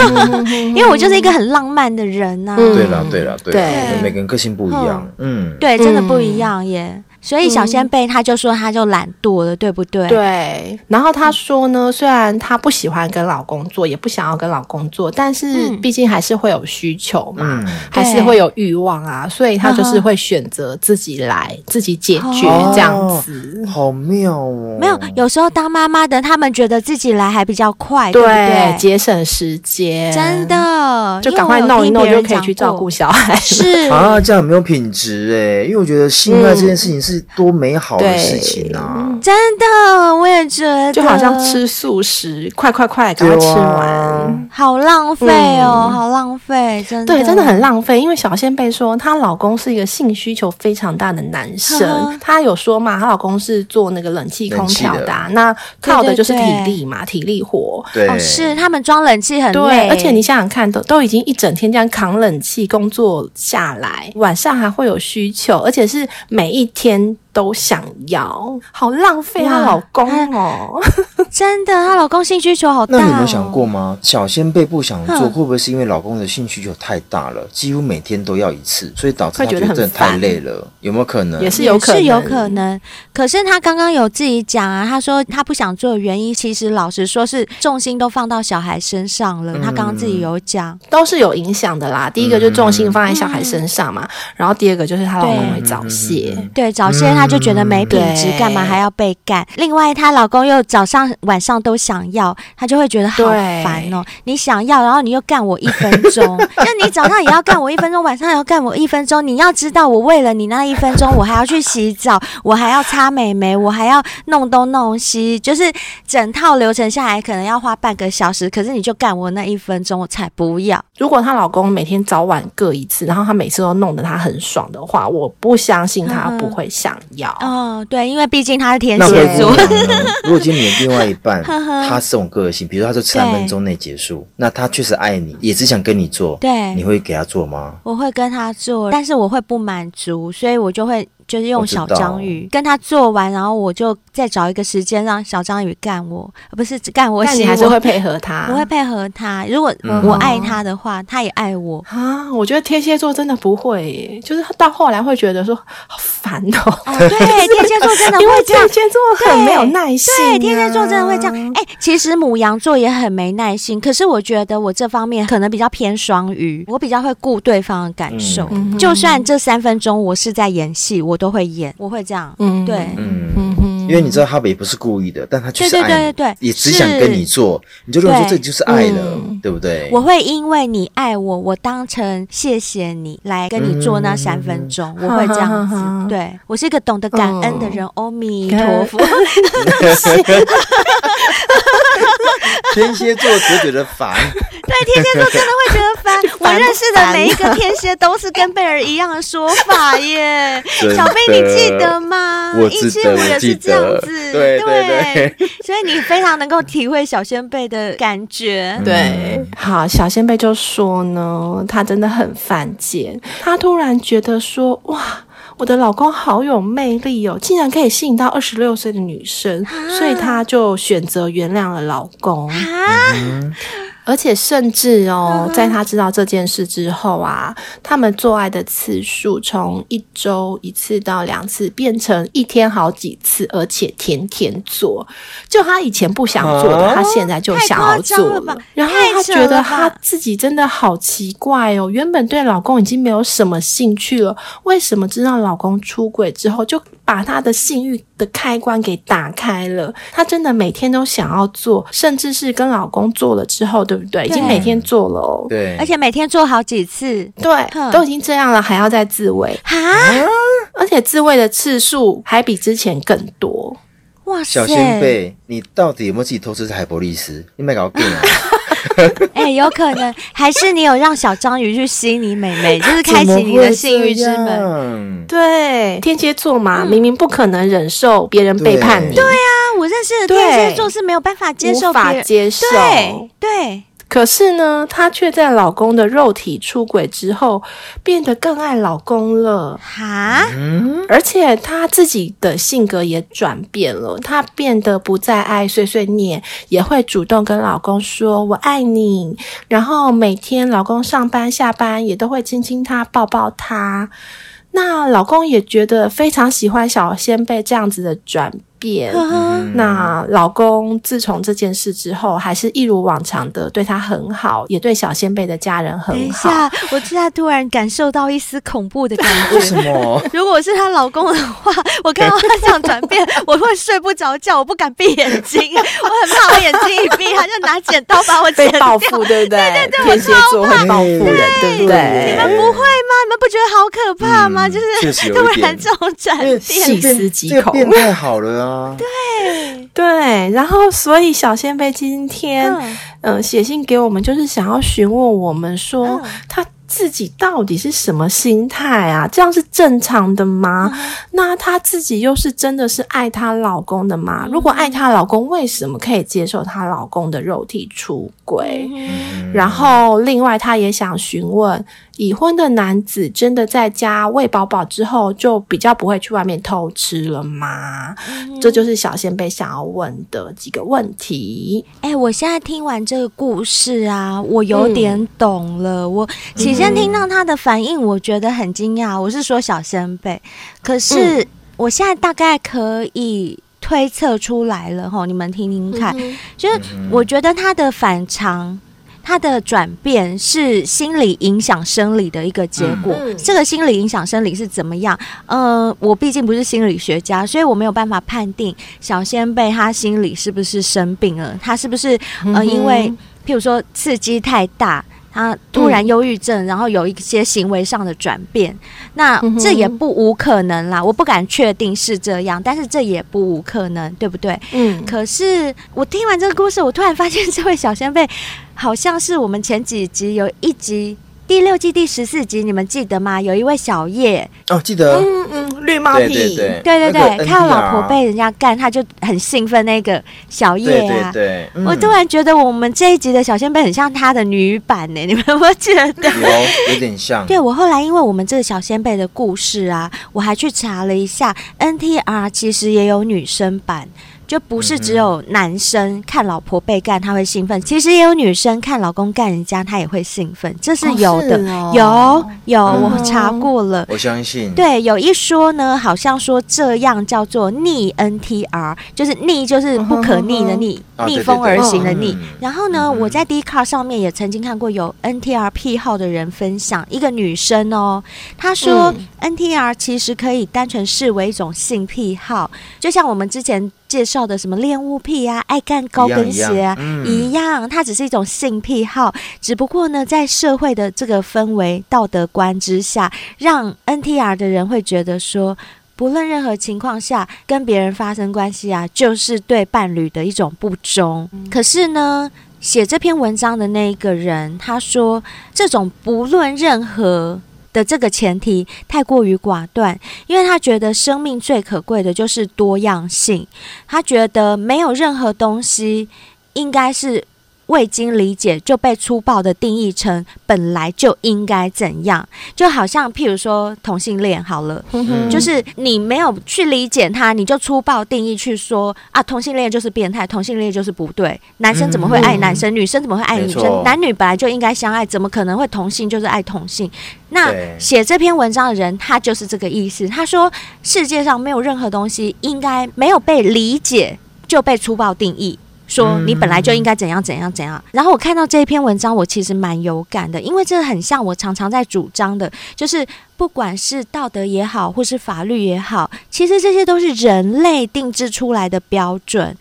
因为我就是一个很浪漫的人呐、啊。对了，对了，对，每个人个性不一样。嗯，对，真的不一样耶。所以小仙贝他就说他就懒惰了，对不对？对。然后他说呢，虽然他不喜欢跟老公做，也不想要跟老公做，但是毕竟还是会有需求嘛，还是会有欲望啊，所以他就是会选择自己来，自己解决这样子。好妙哦！没有，有时候当妈妈的他们觉得自己来还比较快，对不对？节省时间，真的，就赶快弄一弄就可以去照顾小孩。是啊，这样没有品质哎，因为我觉得性爱这件事情是。多美好的事情啊！真的，我也觉得，就好像吃素食，快快快，赶快吃完，好浪费哦，好浪费，真的，对，真的很浪费。因为小仙贝说，她老公是一个性需求非常大的男生，她有说嘛，她老公是做那个冷气空调的，那靠的就是体力嘛，体力活。对，是他们装冷气很累，而且你想想看，都都已经一整天这样扛冷气工作下来，晚上还会有需求，而且是每一天。人都想要，好浪费她老公哦！真的，她老公性需求好大哦。那你有没有想过吗？小仙贝不想做，会不会是因为老公的性需求太大了，几乎每天都要一次，所以导致他觉得真的太累了？有没有可能？也是有可能，是有可能。可是她刚刚有自己讲啊，她说她不想做的原因，其实老实说是重心都放到小孩身上了。她刚刚自己有讲，都是有影响的啦。第一个就重心放在小孩身上嘛，然后第二个就是她老公会早泄，对，早泄他。就觉得没品质，干嘛还要被干？另外，她老公又早上晚上都想要，她就会觉得好烦哦。你想要，然后你又干我一分钟，那你早上也要干我一分钟，晚上也要干我一分钟。你要知道，我为了你那一分钟，我还要去洗澡，我还要擦美眉，我还要弄东弄西，就是整套流程下来可能要花半个小时。可是你就干我那一分钟，我才不要。如果她老公每天早晚各一次，然后她每次都弄得她很爽的话，我不相信她不会想要。哦，对，因为毕竟他是天蝎座。如果今天你的另外一半他是这种个性，比如他说三分钟内结束，那他确实爱你，也只想跟你做，对，你会给他做吗？我会跟他做，但是我会不满足，所以我就会。就是用小章鱼跟他做完，然后我就再找一个时间让小章鱼干我，不是干我。但你还是会配合他？我会配合他。如果我爱他的话，他也爱我啊。我觉得天蝎座真的不会耶，就是到后来会觉得说好烦哦。对，天蝎座真的会这样，因为天蝎座很没有耐心。对，天蝎座真的会这样。哎，其实母羊座也很没耐心，可是我觉得我这方面可能比较偏双鱼，我比较会顾对方的感受。就算这三分钟我是在演戏，我都会演，我会这样，嗯，对，嗯。嗯，因为你知道哈比不是故意的，但他就是爱你，对对。对对，也只想跟你做，你就认为说这就是爱了，对不对？我会因为你爱我，我当成谢谢你来跟你做那三分钟，我会这样子，对，我是一个懂得感恩的人，阿弥陀佛。天蝎座只觉得烦，对，天蝎座真的会觉得烦。我认识的每一个 天蝎都是跟贝儿一样的说法耶。小贝，你记得吗？我记得，也是这样子。对对对，所以你非常能够体会小仙贝的感觉。对，好，小仙贝就说呢，他真的很犯贱，他突然觉得说，哇。我的老公好有魅力哦，竟然可以吸引到二十六岁的女生，啊、所以她就选择原谅了老公。啊而且甚至哦，嗯、在他知道这件事之后啊，他们做爱的次数从一周一次到两次，变成一天好几次，而且天天做。就他以前不想做的，啊、他现在就想要做了。了然后他觉得他自己真的好奇怪哦，原本对老公已经没有什么兴趣了，为什么知道老公出轨之后，就把他的性欲的开关给打开了？他真的每天都想要做，甚至是跟老公做了之后，对不对？对，已经每天做了哦，对，而且每天做好几次，对，都已经这样了，还要再自慰哈，而且自慰的次数还比之前更多。哇塞！小仙贝，你到底有没有自己偷吃海博利斯？你没搞定啊？哎、欸，有可能，还是你有让小章鱼去吸你美眉，就是开启你的性欲之门。对，天蝎座嘛，嗯、明明不可能忍受别人背叛你。对啊，我认识的天蝎座是没有办法接受，无法接受。对对。可是呢，她却在老公的肉体出轨之后，变得更爱老公了。哈，而且她自己的性格也转变了，她变得不再爱碎碎念，也会主动跟老公说“我爱你”。然后每天老公上班下班也都会亲亲她、抱抱她。那老公也觉得非常喜欢小仙贝这样子的转变。嗯、那老公自从这件事之后，还是一如往常的对他很好，也对小先辈的家人很好。等一下，我现在突然感受到一丝恐怖的感觉。为什么？如果我是她老公的话，我看到他这样转变，我会睡不着觉，我不敢闭眼睛，我很怕我眼睛一闭，他就拿剪刀把我剪掉。被报复，对不对？对对对，天蝎座会报复人，对不对？你们不会吗？你们不觉得好可怕吗？嗯、就是突然这种转变，细思极恐，变太好了啊！对 对，然后所以小仙贝今天嗯、呃、写信给我们，就是想要询问我们说、嗯、他。自己到底是什么心态啊？这样是正常的吗？嗯、那她自己又是真的是爱她老公的吗？嗯、如果爱她老公，为什么可以接受她老公的肉体出轨？嗯、然后，另外她也想询问。已婚的男子真的在家喂饱饱之后，就比较不会去外面偷吃了吗？嗯、这就是小仙贝想要问的几个问题。哎、欸，我现在听完这个故事啊，我有点懂了。嗯、我起先听到他的反应，我觉得很惊讶。我是说小仙贝，可是我现在大概可以推测出来了吼，你们听听看，嗯、就是我觉得他的反常。他的转变是心理影响生理的一个结果。嗯、这个心理影响生理是怎么样？呃，我毕竟不是心理学家，所以我没有办法判定小仙贝他心理是不是生病了。他是不是呃，因为譬如说刺激太大，他突然忧郁症，然后有一些行为上的转变。那这也不无可能啦，我不敢确定是这样，但是这也不无可能，对不对？嗯。可是我听完这个故事，我突然发现这位小仙贝。好像是我们前几集有一集第六季第十四集，你们记得吗？有一位小叶哦，记得，嗯嗯，绿帽癖，对对对，对对对，看到老婆被人家干，他就很兴奋。那个小叶啊，对，对，对，嗯、我突然觉得我们这一集的小仙贝很像他的女版呢，你们有没有觉得？有，有点像。对，我后来因为我们这个小仙贝的故事啊，我还去查了一下，NTR 其实也有女生版。就不是只有男生看老婆被干他会兴奋，其实也有女生看老公干人家他也会兴奋，这是有的，哦。哦、有有、嗯、我查过了，我相信。对，有一说呢，好像说这样叫做逆 NTR，就是逆就是不可逆的逆，嗯、逆风而行的逆。然后呢，嗯、我在 Dcard 上面也曾经看过有 NTR 癖好的人分享，一个女生哦，她说 NTR 其实可以单纯视为一种性癖好，就像我们之前。介绍的什么恋物癖啊，爱干高跟鞋啊，一样，它只是一种性癖好，只不过呢，在社会的这个氛围、道德观之下，让 NTR 的人会觉得说，不论任何情况下跟别人发生关系啊，就是对伴侣的一种不忠。嗯、可是呢，写这篇文章的那一个人，他说，这种不论任何。的这个前提太过于寡断，因为他觉得生命最可贵的就是多样性，他觉得没有任何东西应该是未经理解就被粗暴的定义成本来就应该怎样，就好像譬如说同性恋好了，嗯就是你没有去理解他，你就粗暴定义去说啊，同性恋就是变态，同性恋就是不对，男生怎么会爱男生，嗯、女生怎么会爱女生？男女本来就应该相爱，怎么可能会同性就是爱同性？那写这篇文章的人，他就是这个意思。他说世界上没有任何东西应该没有被理解就被粗暴定义。说你本来就应该怎样怎样怎样，然后我看到这一篇文章，我其实蛮有感的，因为这很像我常常在主张的，就是不管是道德也好，或是法律也好，其实这些都是人类定制出来的标准。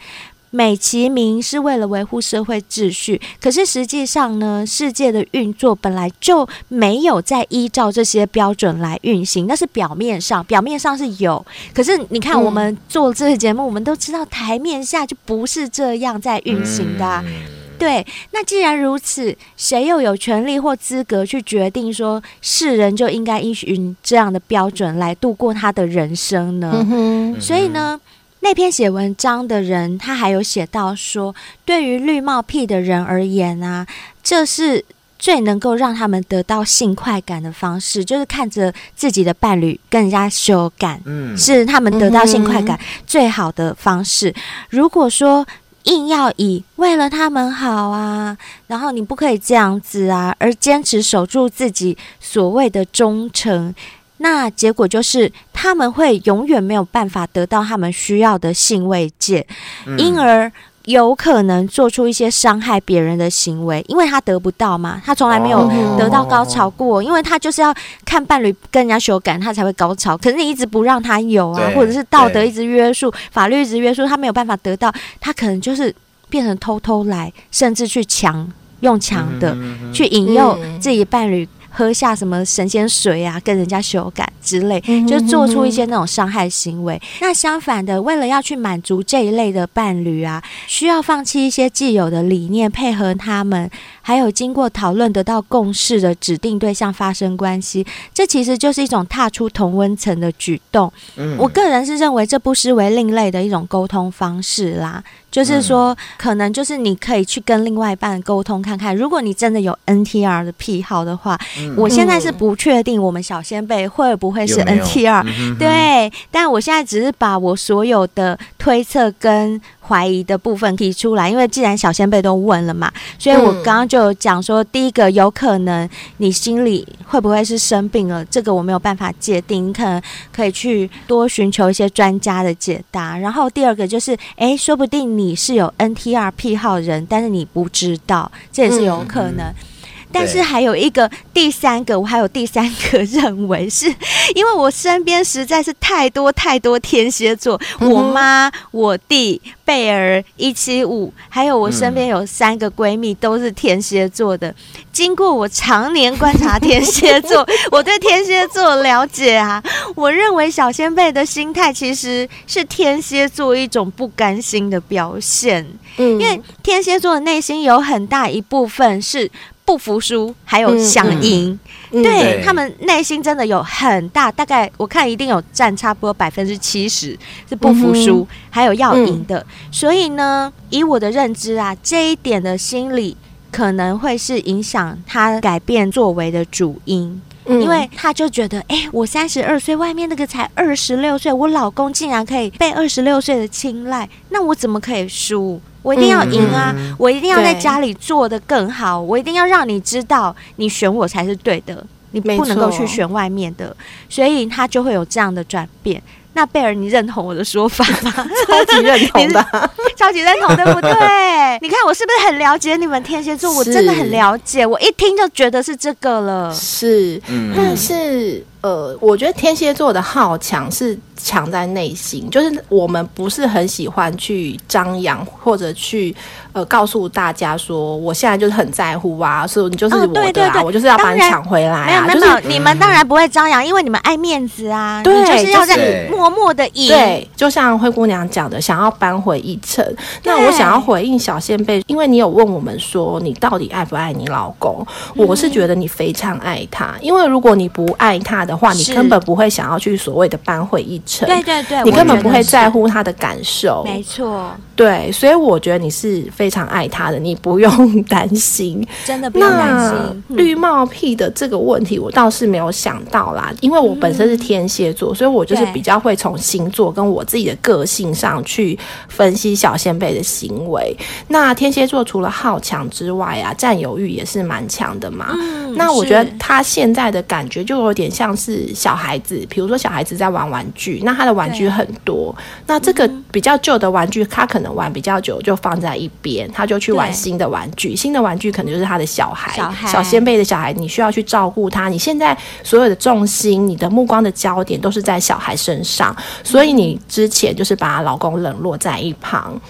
美其名是为了维护社会秩序，可是实际上呢，世界的运作本来就没有在依照这些标准来运行。那是表面上，表面上是有，可是你看，我们做这个节目，嗯、我们都知道台面下就不是这样在运行的、啊。嗯、对，那既然如此，谁又有权利或资格去决定说世人就应该依循这样的标准来度过他的人生呢？嗯、所以呢？那篇写文章的人，他还有写到说，对于绿帽癖的人而言啊，这是最能够让他们得到性快感的方式，就是看着自己的伴侣跟人家修改，嗯，是他们得到性快感最好的方式。如果说硬要以为了他们好啊，然后你不可以这样子啊，而坚持守住自己所谓的忠诚。那结果就是，他们会永远没有办法得到他们需要的性慰藉，嗯、因而有可能做出一些伤害别人的行为，因为他得不到嘛，他从来没有得到高潮过，哦、因为他就是要看伴侣跟人家修改，他才会高潮。可是你一直不让他有啊，或者是道德一直约束，法律一直约束，他没有办法得到，他可能就是变成偷偷来，甚至去强用强的、嗯、去引诱自己伴侣。喝下什么神仙水啊，跟人家修改之类，就做出一些那种伤害行为。那相反的，为了要去满足这一类的伴侣啊，需要放弃一些既有的理念，配合他们，还有经过讨论得到共识的指定对象发生关系。这其实就是一种踏出同温层的举动。我个人是认为这不失为另类的一种沟通方式啦。就是说，可能就是你可以去跟另外一半沟通看看，如果你真的有 NTR 的癖好的话，嗯、我现在是不确定我们小先辈会不会是 NTR，有有对，但我现在只是把我所有的推测跟怀疑的部分提出来，因为既然小先辈都问了嘛，所以我刚刚就讲说，第一个有可能你心里会不会是生病了，这个我没有办法界定，你可能可以去多寻求一些专家的解答。然后第二个就是，哎，说不定你是有 NTR 癖好人，但是你不知道，这也是有可能。嗯但是还有一个第三个，我还有第三个认为是，因为我身边实在是太多太多天蝎座，我妈、我弟、贝尔一七五，还有我身边有三个闺蜜都是天蝎座的。经过我常年观察天蝎座，我对天蝎座了解啊，我认为小仙贝的心态其实是天蝎座一种不甘心的表现。嗯，因为天蝎座的内心有很大一部分是。不服输，还有想赢，嗯嗯、对，对。他们内心真的有很大，大概我看一定有占差不多百分之七十是不服输，嗯、还有要赢的。嗯、所以呢，以我的认知啊，这一点的心理可能会是影响他改变作为的主因，嗯、因为他就觉得，哎、欸，我三十二岁，外面那个才二十六岁，我老公竟然可以被二十六岁的青睐，那我怎么可以输？我一定要赢啊！嗯、我一定要在家里做的更好，我一定要让你知道，你选我才是对的，你不能够去选外面的，所以他就会有这样的转变。那贝尔，你认同我的说法吗？超级认同的，超级认同，对不对？你看我是不是很了解你们天蝎座？我真的很了解，我一听就觉得是这个了。是，嗯、但是呃，我觉得天蝎座的好强是强在内心，就是我们不是很喜欢去张扬或者去。呃，告诉大家说，我现在就是很在乎啊，所以你就是我的啊，哦、对对对，我就是要把你抢回来啊。没有没有，你们当然不会张扬，因为你们爱面子啊。对，就是要在默默的赢。对，就像灰姑娘讲的，想要扳回一城。那我想要回应小小仙贝，因为你有问我们说你到底爱不爱你老公，我是觉得你非常爱他，因为如果你不爱他的话，你根本不会想要去所谓的扳回一城。对对对，你根本不会在乎他的感受。没错，对，所以我觉得你是非常爱他的，你不用担心，真的不用担心。绿帽癖的这个问题，我倒是没有想到啦，因为我本身是天蝎座，所以我就是比较会从星座跟我自己的个性上去分析小先辈的行为。那天蝎座除了好强之外啊，占有欲也是蛮强的嘛。嗯，那我觉得他现在的感觉就有点像是小孩子，比如说小孩子在玩玩具，那他的玩具很多，那这个比较旧的玩具，他可能玩比较久就放在一边，他就去玩新的玩具，新的玩具可能就是他的小孩，小孩，小仙贝的小孩，你需要去照顾他。你现在所有的重心，你的目光的焦点都是在小孩身上，所以你之前就是把老公冷落在一旁。嗯，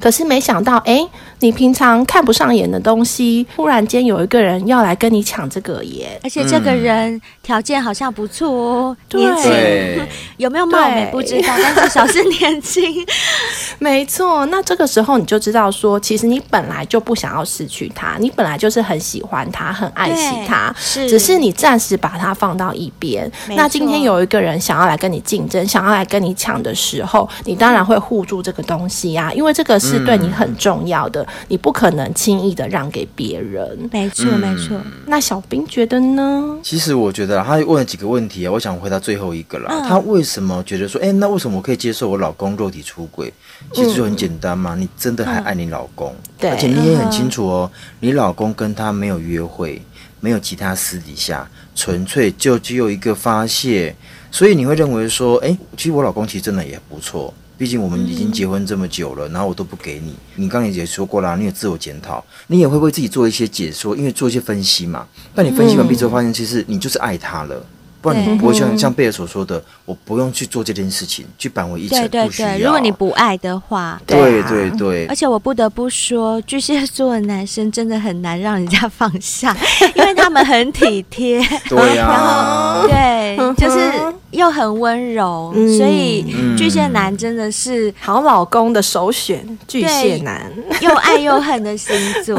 可是没想到，哎、欸，你平常看不上眼的东西，忽然间有一个人要来跟你抢这个耶！而且这个人条件好像不错哦，对年轻，有没有貌美不知道，但至少是年轻。没错，那这个时候你就知道说，其实你本来就不想要失去他，你本来就是很喜欢他，很爱惜他，是，只是你暂时把他放到一边。那今天有一个人想要来跟你竞争，想要来跟你抢的时候，你当然会护住这个东西呀、啊，因为。这个是对你很重要的，嗯、你不可能轻易的让给别人。没错，没错。那小兵觉得呢？其实我觉得他问了几个问题啊，我想回答最后一个啦。嗯、他为什么觉得说，哎，那为什么我可以接受我老公肉体出轨？其实就很简单嘛，嗯、你真的还爱你老公，而且你也很清楚哦，嗯、你老公跟他没有约会，没有其他私底下，纯粹就只有一个发泄，所以你会认为说，哎，其实我老公其实真的也不错。毕竟我们已经结婚这么久了，嗯、然后我都不给你。你刚刚也说过了，你有自我检讨，你也会为自己做一些解说，因为做一些分析嘛。但你分析完毕之后，发现其实你就是爱他了。不然你不会像像贝尔所说的，我不用去做这件事情，去扳回一城。对对对，如果你不爱的话，对对对。而且我不得不说，巨蟹座的男生真的很难让人家放下，因为他们很体贴，对呀，然后对，就是又很温柔，所以巨蟹男真的是好老公的首选。巨蟹男又爱又恨的星座，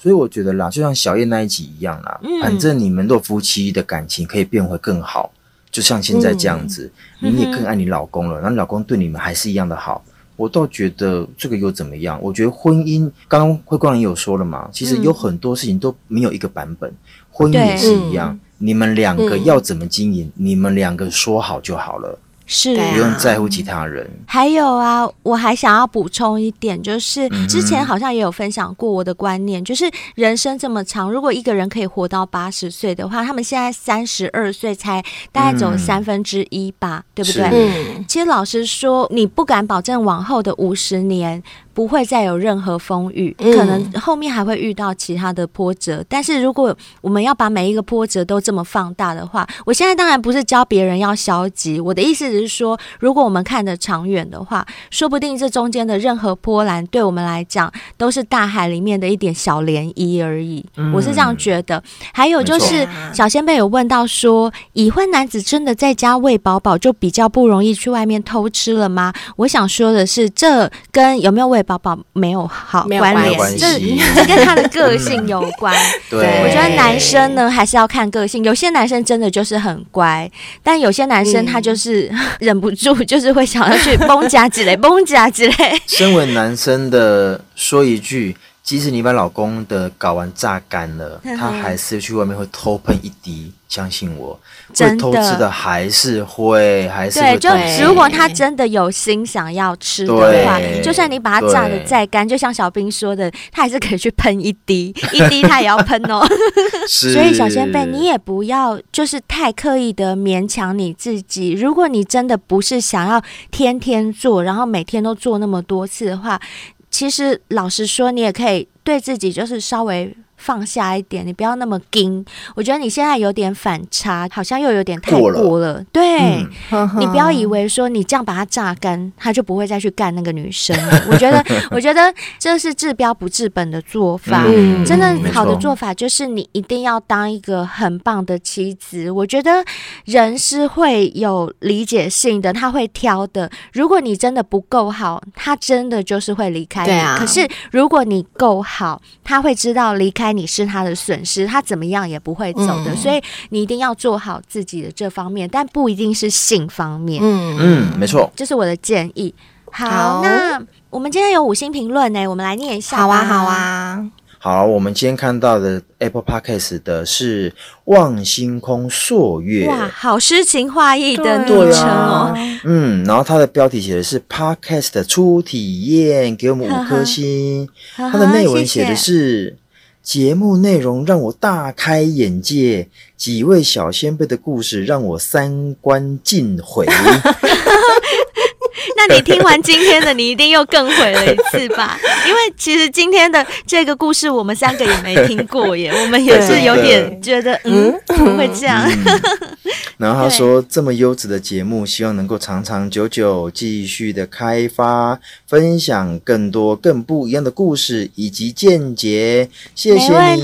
所以我觉得啦，就像小燕那一集一样啦，反正你们的夫妻的感情可以变。会更好，就像现在这样子，嗯、你也更爱你老公了，然后你老公对你们还是一样的好，我倒觉得这个又怎么样？我觉得婚姻，刚刚慧光也有说了嘛，其实有很多事情都没有一个版本，婚姻也是一样，嗯、你们两个要怎么经营，嗯、你们两个说好就好了。是，不用在乎其他人。还有啊，我还想要补充一点，就是之前好像也有分享过我的观念，就是人生这么长，如果一个人可以活到八十岁的话，他们现在三十二岁才大概走三分之一吧，对不对？嗯。其实老实说，你不敢保证往后的五十年。不会再有任何风雨，可能后面还会遇到其他的波折。嗯、但是如果我们要把每一个波折都这么放大的话，我现在当然不是教别人要消极，我的意思只是说，如果我们看得长远的话，说不定这中间的任何波澜对我们来讲都是大海里面的一点小涟漪而已。嗯、我是这样觉得。还有就是，小仙贝有问到说，已婚男子真的在家喂饱饱就比较不容易去外面偷吃了吗？我想说的是，这跟有没有喂。宝宝没有好关联，这这跟他的个性有关。对，我觉得男生呢还是要看个性，有些男生真的就是很乖，但有些男生他就是 忍不住，就是会想要去崩夹之类，崩夹之类。身为男生的说一句，即使你把老公的睾丸榨干了，他还是去外面会偷喷一滴。相信我，会偷吃的还是会，还是会。对，就如果他真的有心想要吃的话，就算你把它榨的再干，就像小兵说的，他还是可以去喷一滴，一滴他也要喷哦。所以小仙贝，你也不要就是太刻意的勉强你自己。如果你真的不是想要天天做，然后每天都做那么多次的话，其实老实说，你也可以对自己就是稍微。放下一点，你不要那么硬。我觉得你现在有点反差，好像又有点太过了。对，嗯、你不要以为说你这样把他榨干，他就不会再去干那个女生了。我觉得，我觉得这是治标不治本的做法。嗯、真的好的做法就是你一定要当一个很棒的妻子。我觉得人是会有理解性的，他会挑的。如果你真的不够好，他真的就是会离开你。可是如果你够好，他会知道离开。你是他的损失，他怎么样也不会走的，嗯、所以你一定要做好自己的这方面，但不一定是性方面。嗯嗯，没错，这是我的建议。好，好，那我们今天有五星评论呢，我们来念一下。好啊，好啊。好，我们今天看到的 Apple Podcast 的是望星空朔月，哇，好诗情画意的昵称哦。嗯，然后它的标题写的是 Podcast 的初体验，给我们五颗星。它的内文写的是。节目内容让我大开眼界，几位小先辈的故事让我三观尽毁。那你听完今天的，你一定又更毁了一次吧？因为其实今天的这个故事，我们三个也没听过耶，我们也是有点觉得，嗯，怎么会这样？嗯、然后他说，这么优质的节目，希望能够长长久久继续的开发，分享更多更不一样的故事以及见解。谢谢你，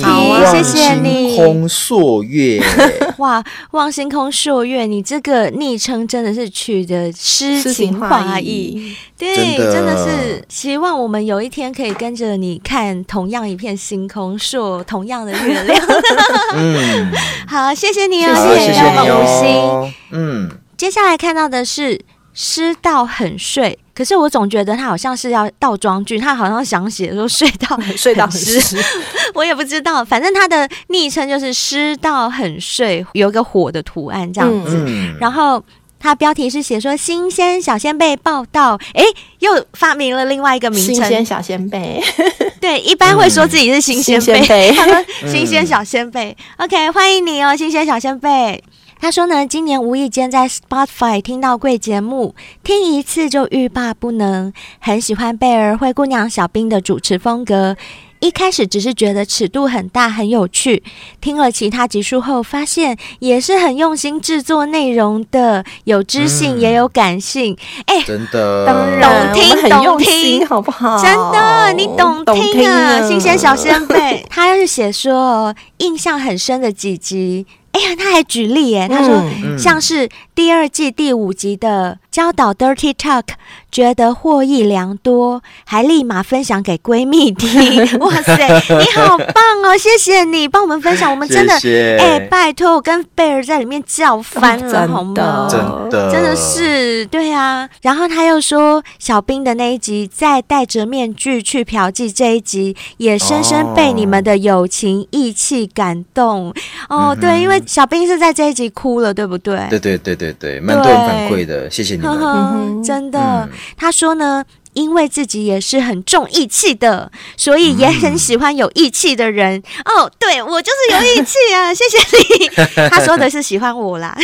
谢谢你，望星空朔月。哇，望星空朔月，你这个昵称真的是取的诗情画意，对，真的。是希望我们有一天可以跟着你看同样一片星空，说同样的月亮。嗯，好，谢谢你哦，谢谢你哦，五星。嗯，接下来看到的是诗到很睡，可是我总觉得他好像是要倒装句，他好像想写说睡到 睡到湿，我也不知道，反正他的昵称就是湿到很睡，有个火的图案这样子，嗯、然后。他标题是写说“新鲜小仙贝报道”，哎，又发明了另外一个名称“新鲜小仙贝”。对，一般会说自己是新鲜贝，他说 “新鲜小仙贝”。OK，欢迎你哦，新鲜小仙贝。他说呢，今年无意间在 Spotify 听到贵节目，听一次就欲罢不能，很喜欢贝儿、灰姑娘、小冰的主持风格。一开始只是觉得尺度很大，很有趣，听了其他集数后，发现也是很用心制作内容的，有知性也有感性。哎、嗯，欸、真的，当然懂听懂听，好不好？真的，你懂听啊，听新鲜小仙贝。他要是写说印象很深的几集。哎呀，他还举例耶，他说、嗯、像是第二季第五集的教导 Dirty Talk，觉得获益良多，还立马分享给闺蜜听。哇塞，你好棒哦！谢谢你帮我们分享，我们真的哎、欸，拜托我跟贝尔在里面叫翻了，哦、好吗？真的，真的是对啊。然后他又说，小兵的那一集在戴着面具去嫖妓这一集，也深深被你们的友情义气感动哦。哦对，因为。小兵是在这一集哭了，对不对？对对对对对，蛮多人反馈的，谢谢你 真的，嗯、他说呢，因为自己也是很重义气的，所以也很喜欢有义气的人。嗯、哦，对我就是有义气啊！谢谢你。他说的是喜欢我啦。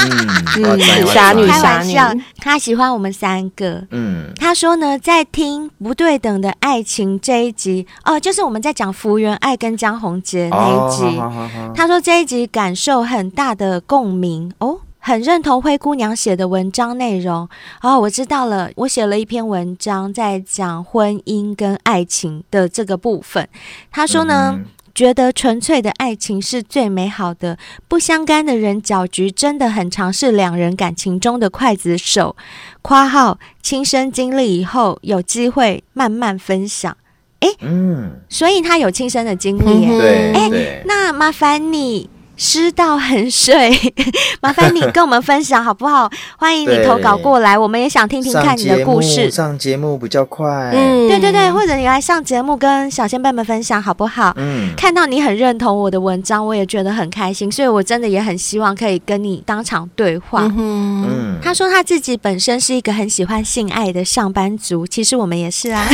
嗯，傻女傻女，他喜欢我们三个。嗯，他说呢，在听不对等的爱情这一集，哦，就是我们在讲福原爱跟江宏杰那一集。哦、他说这一集感受很大的共鸣哦，很认同灰姑娘写的文章内容。哦，我知道了，我写了一篇文章在讲婚姻跟爱情的这个部分。他说呢。嗯觉得纯粹的爱情是最美好的，不相干的人搅局真的很常是两人感情中的刽子手。括号亲身经历以后，有机会慢慢分享。诶，嗯，所以他有亲身的经历耶，对，诶，那麻烦你。诗到很睡，麻烦你跟我们分享好不好？欢迎你投稿过来，我们也想听听看你的故事。上节目比较快，嗯，对对对，或者你来上节目跟小仙辈们分享好不好？嗯，看到你很认同我的文章，我也觉得很开心，所以我真的也很希望可以跟你当场对话。嗯，嗯，他说他自己本身是一个很喜欢性爱的上班族，其实我们也是啊。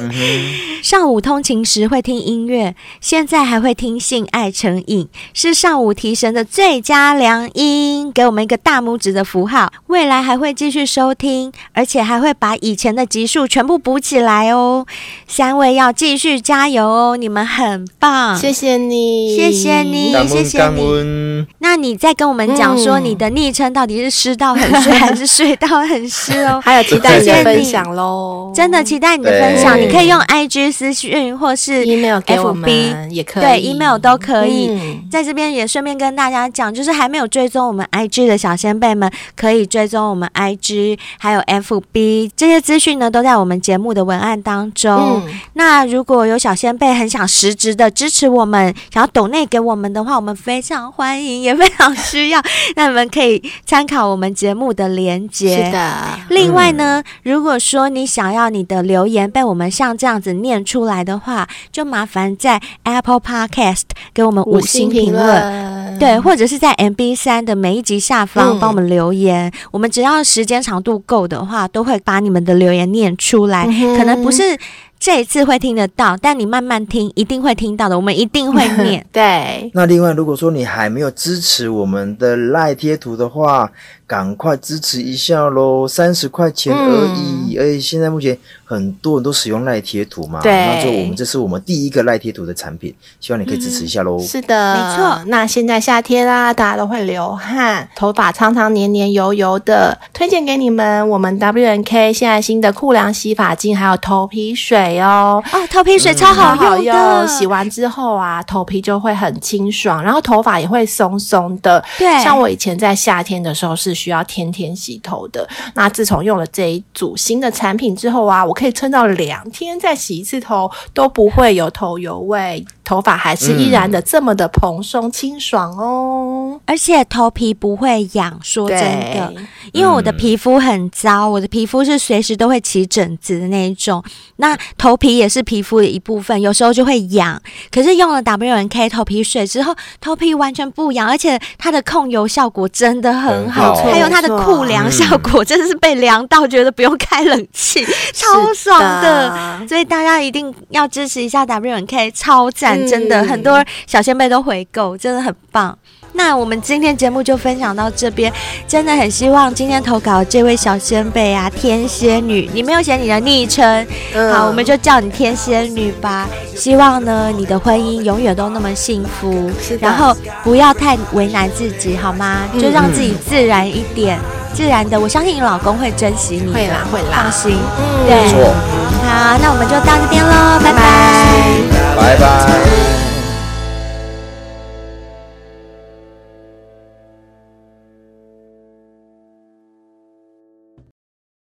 嗯、上午通勤时会听音乐，现在还会听性爱成瘾，是上。上午提神的最佳良音，给我们一个大拇指的符号。未来还会继续收听，而且还会把以前的集数全部补起来哦。三位要继续加油哦，你们很棒，谢谢你，谢谢你，谢谢你。那你再跟我们讲说，你的昵称到底是湿到很湿，还是睡到很湿哦？还有期待你的分享喽，真的期待你的分享。你可以用 IG 私讯，或是 email 给我们，也可以，对 email 都可以。在这边也顺便跟大家讲，就是还没有追踪我们 IG 的小先辈们，可以追踪我们 IG，还有 FB 这些资讯呢，都在我们节目的文案当中。那如果有小先辈很想实质的支持我们，想要抖内给我们的话，我们非常欢迎，也非常需要。那你们可以参考我们节目的连接。是的。另外呢，如果说你想要你的留言被我们像这样子念出来的话，就麻烦在 Apple Podcast 给我们五星评论，对，或者是在 MB 三的每一集下方帮我们留言。嗯、我们只要时间长度够的话，都会把你们的留言念出来。嗯、可能不是。这一次会听得到，但你慢慢听，一定会听到的。我们一定会念。对。那另外，如果说你还没有支持我们的赖贴图的话，赶快支持一下喽！三十块钱而已，嗯、而且现在目前很多人都使用赖贴图嘛，对，那就我们这是我们第一个赖贴图的产品，希望你可以支持一下喽、嗯。是的，没错。那现在夏天啦，大家都会流汗，头发常常黏黏油油的，推荐给你们我们 W N K 现在新的酷凉洗发精，还有头皮水哦。哦，头皮水超好用的，嗯、洗完之后啊，头皮就会很清爽，然后头发也会松松的。对，像我以前在夏天的时候是需要天天洗头的，那自从用了这一组新的产品之后啊，我可以撑到两天再洗一次头都不会有头油味。头发还是依然的这么的蓬松清爽哦，而且头皮不会痒。说真的，因为我的皮肤很糟，我的皮肤是随时都会起疹子的那一种。那头皮也是皮肤的一部分，有时候就会痒。可是用了 W N K 头皮水之后，头皮完全不痒，而且它的控油效果真的很好，还有它的酷凉效果，真的是被凉到觉得不用开冷气，超爽的。所以大家一定要支持一下 W N K，超赞。真的很多小仙贝都回购，真的很棒。那我们今天节目就分享到这边，真的很希望今天投稿这位小仙贝啊，天仙女，你没有写你的昵称，嗯、好，我们就叫你天仙女吧。希望呢，你的婚姻永远都那么幸福，然后不要太为难自己，好吗？就让自己自然一点，嗯、自然的，我相信你老公会珍惜你的，会啦，会啦，放心。嗯，对，错好，那我们就到这边喽，拜拜。拜拜。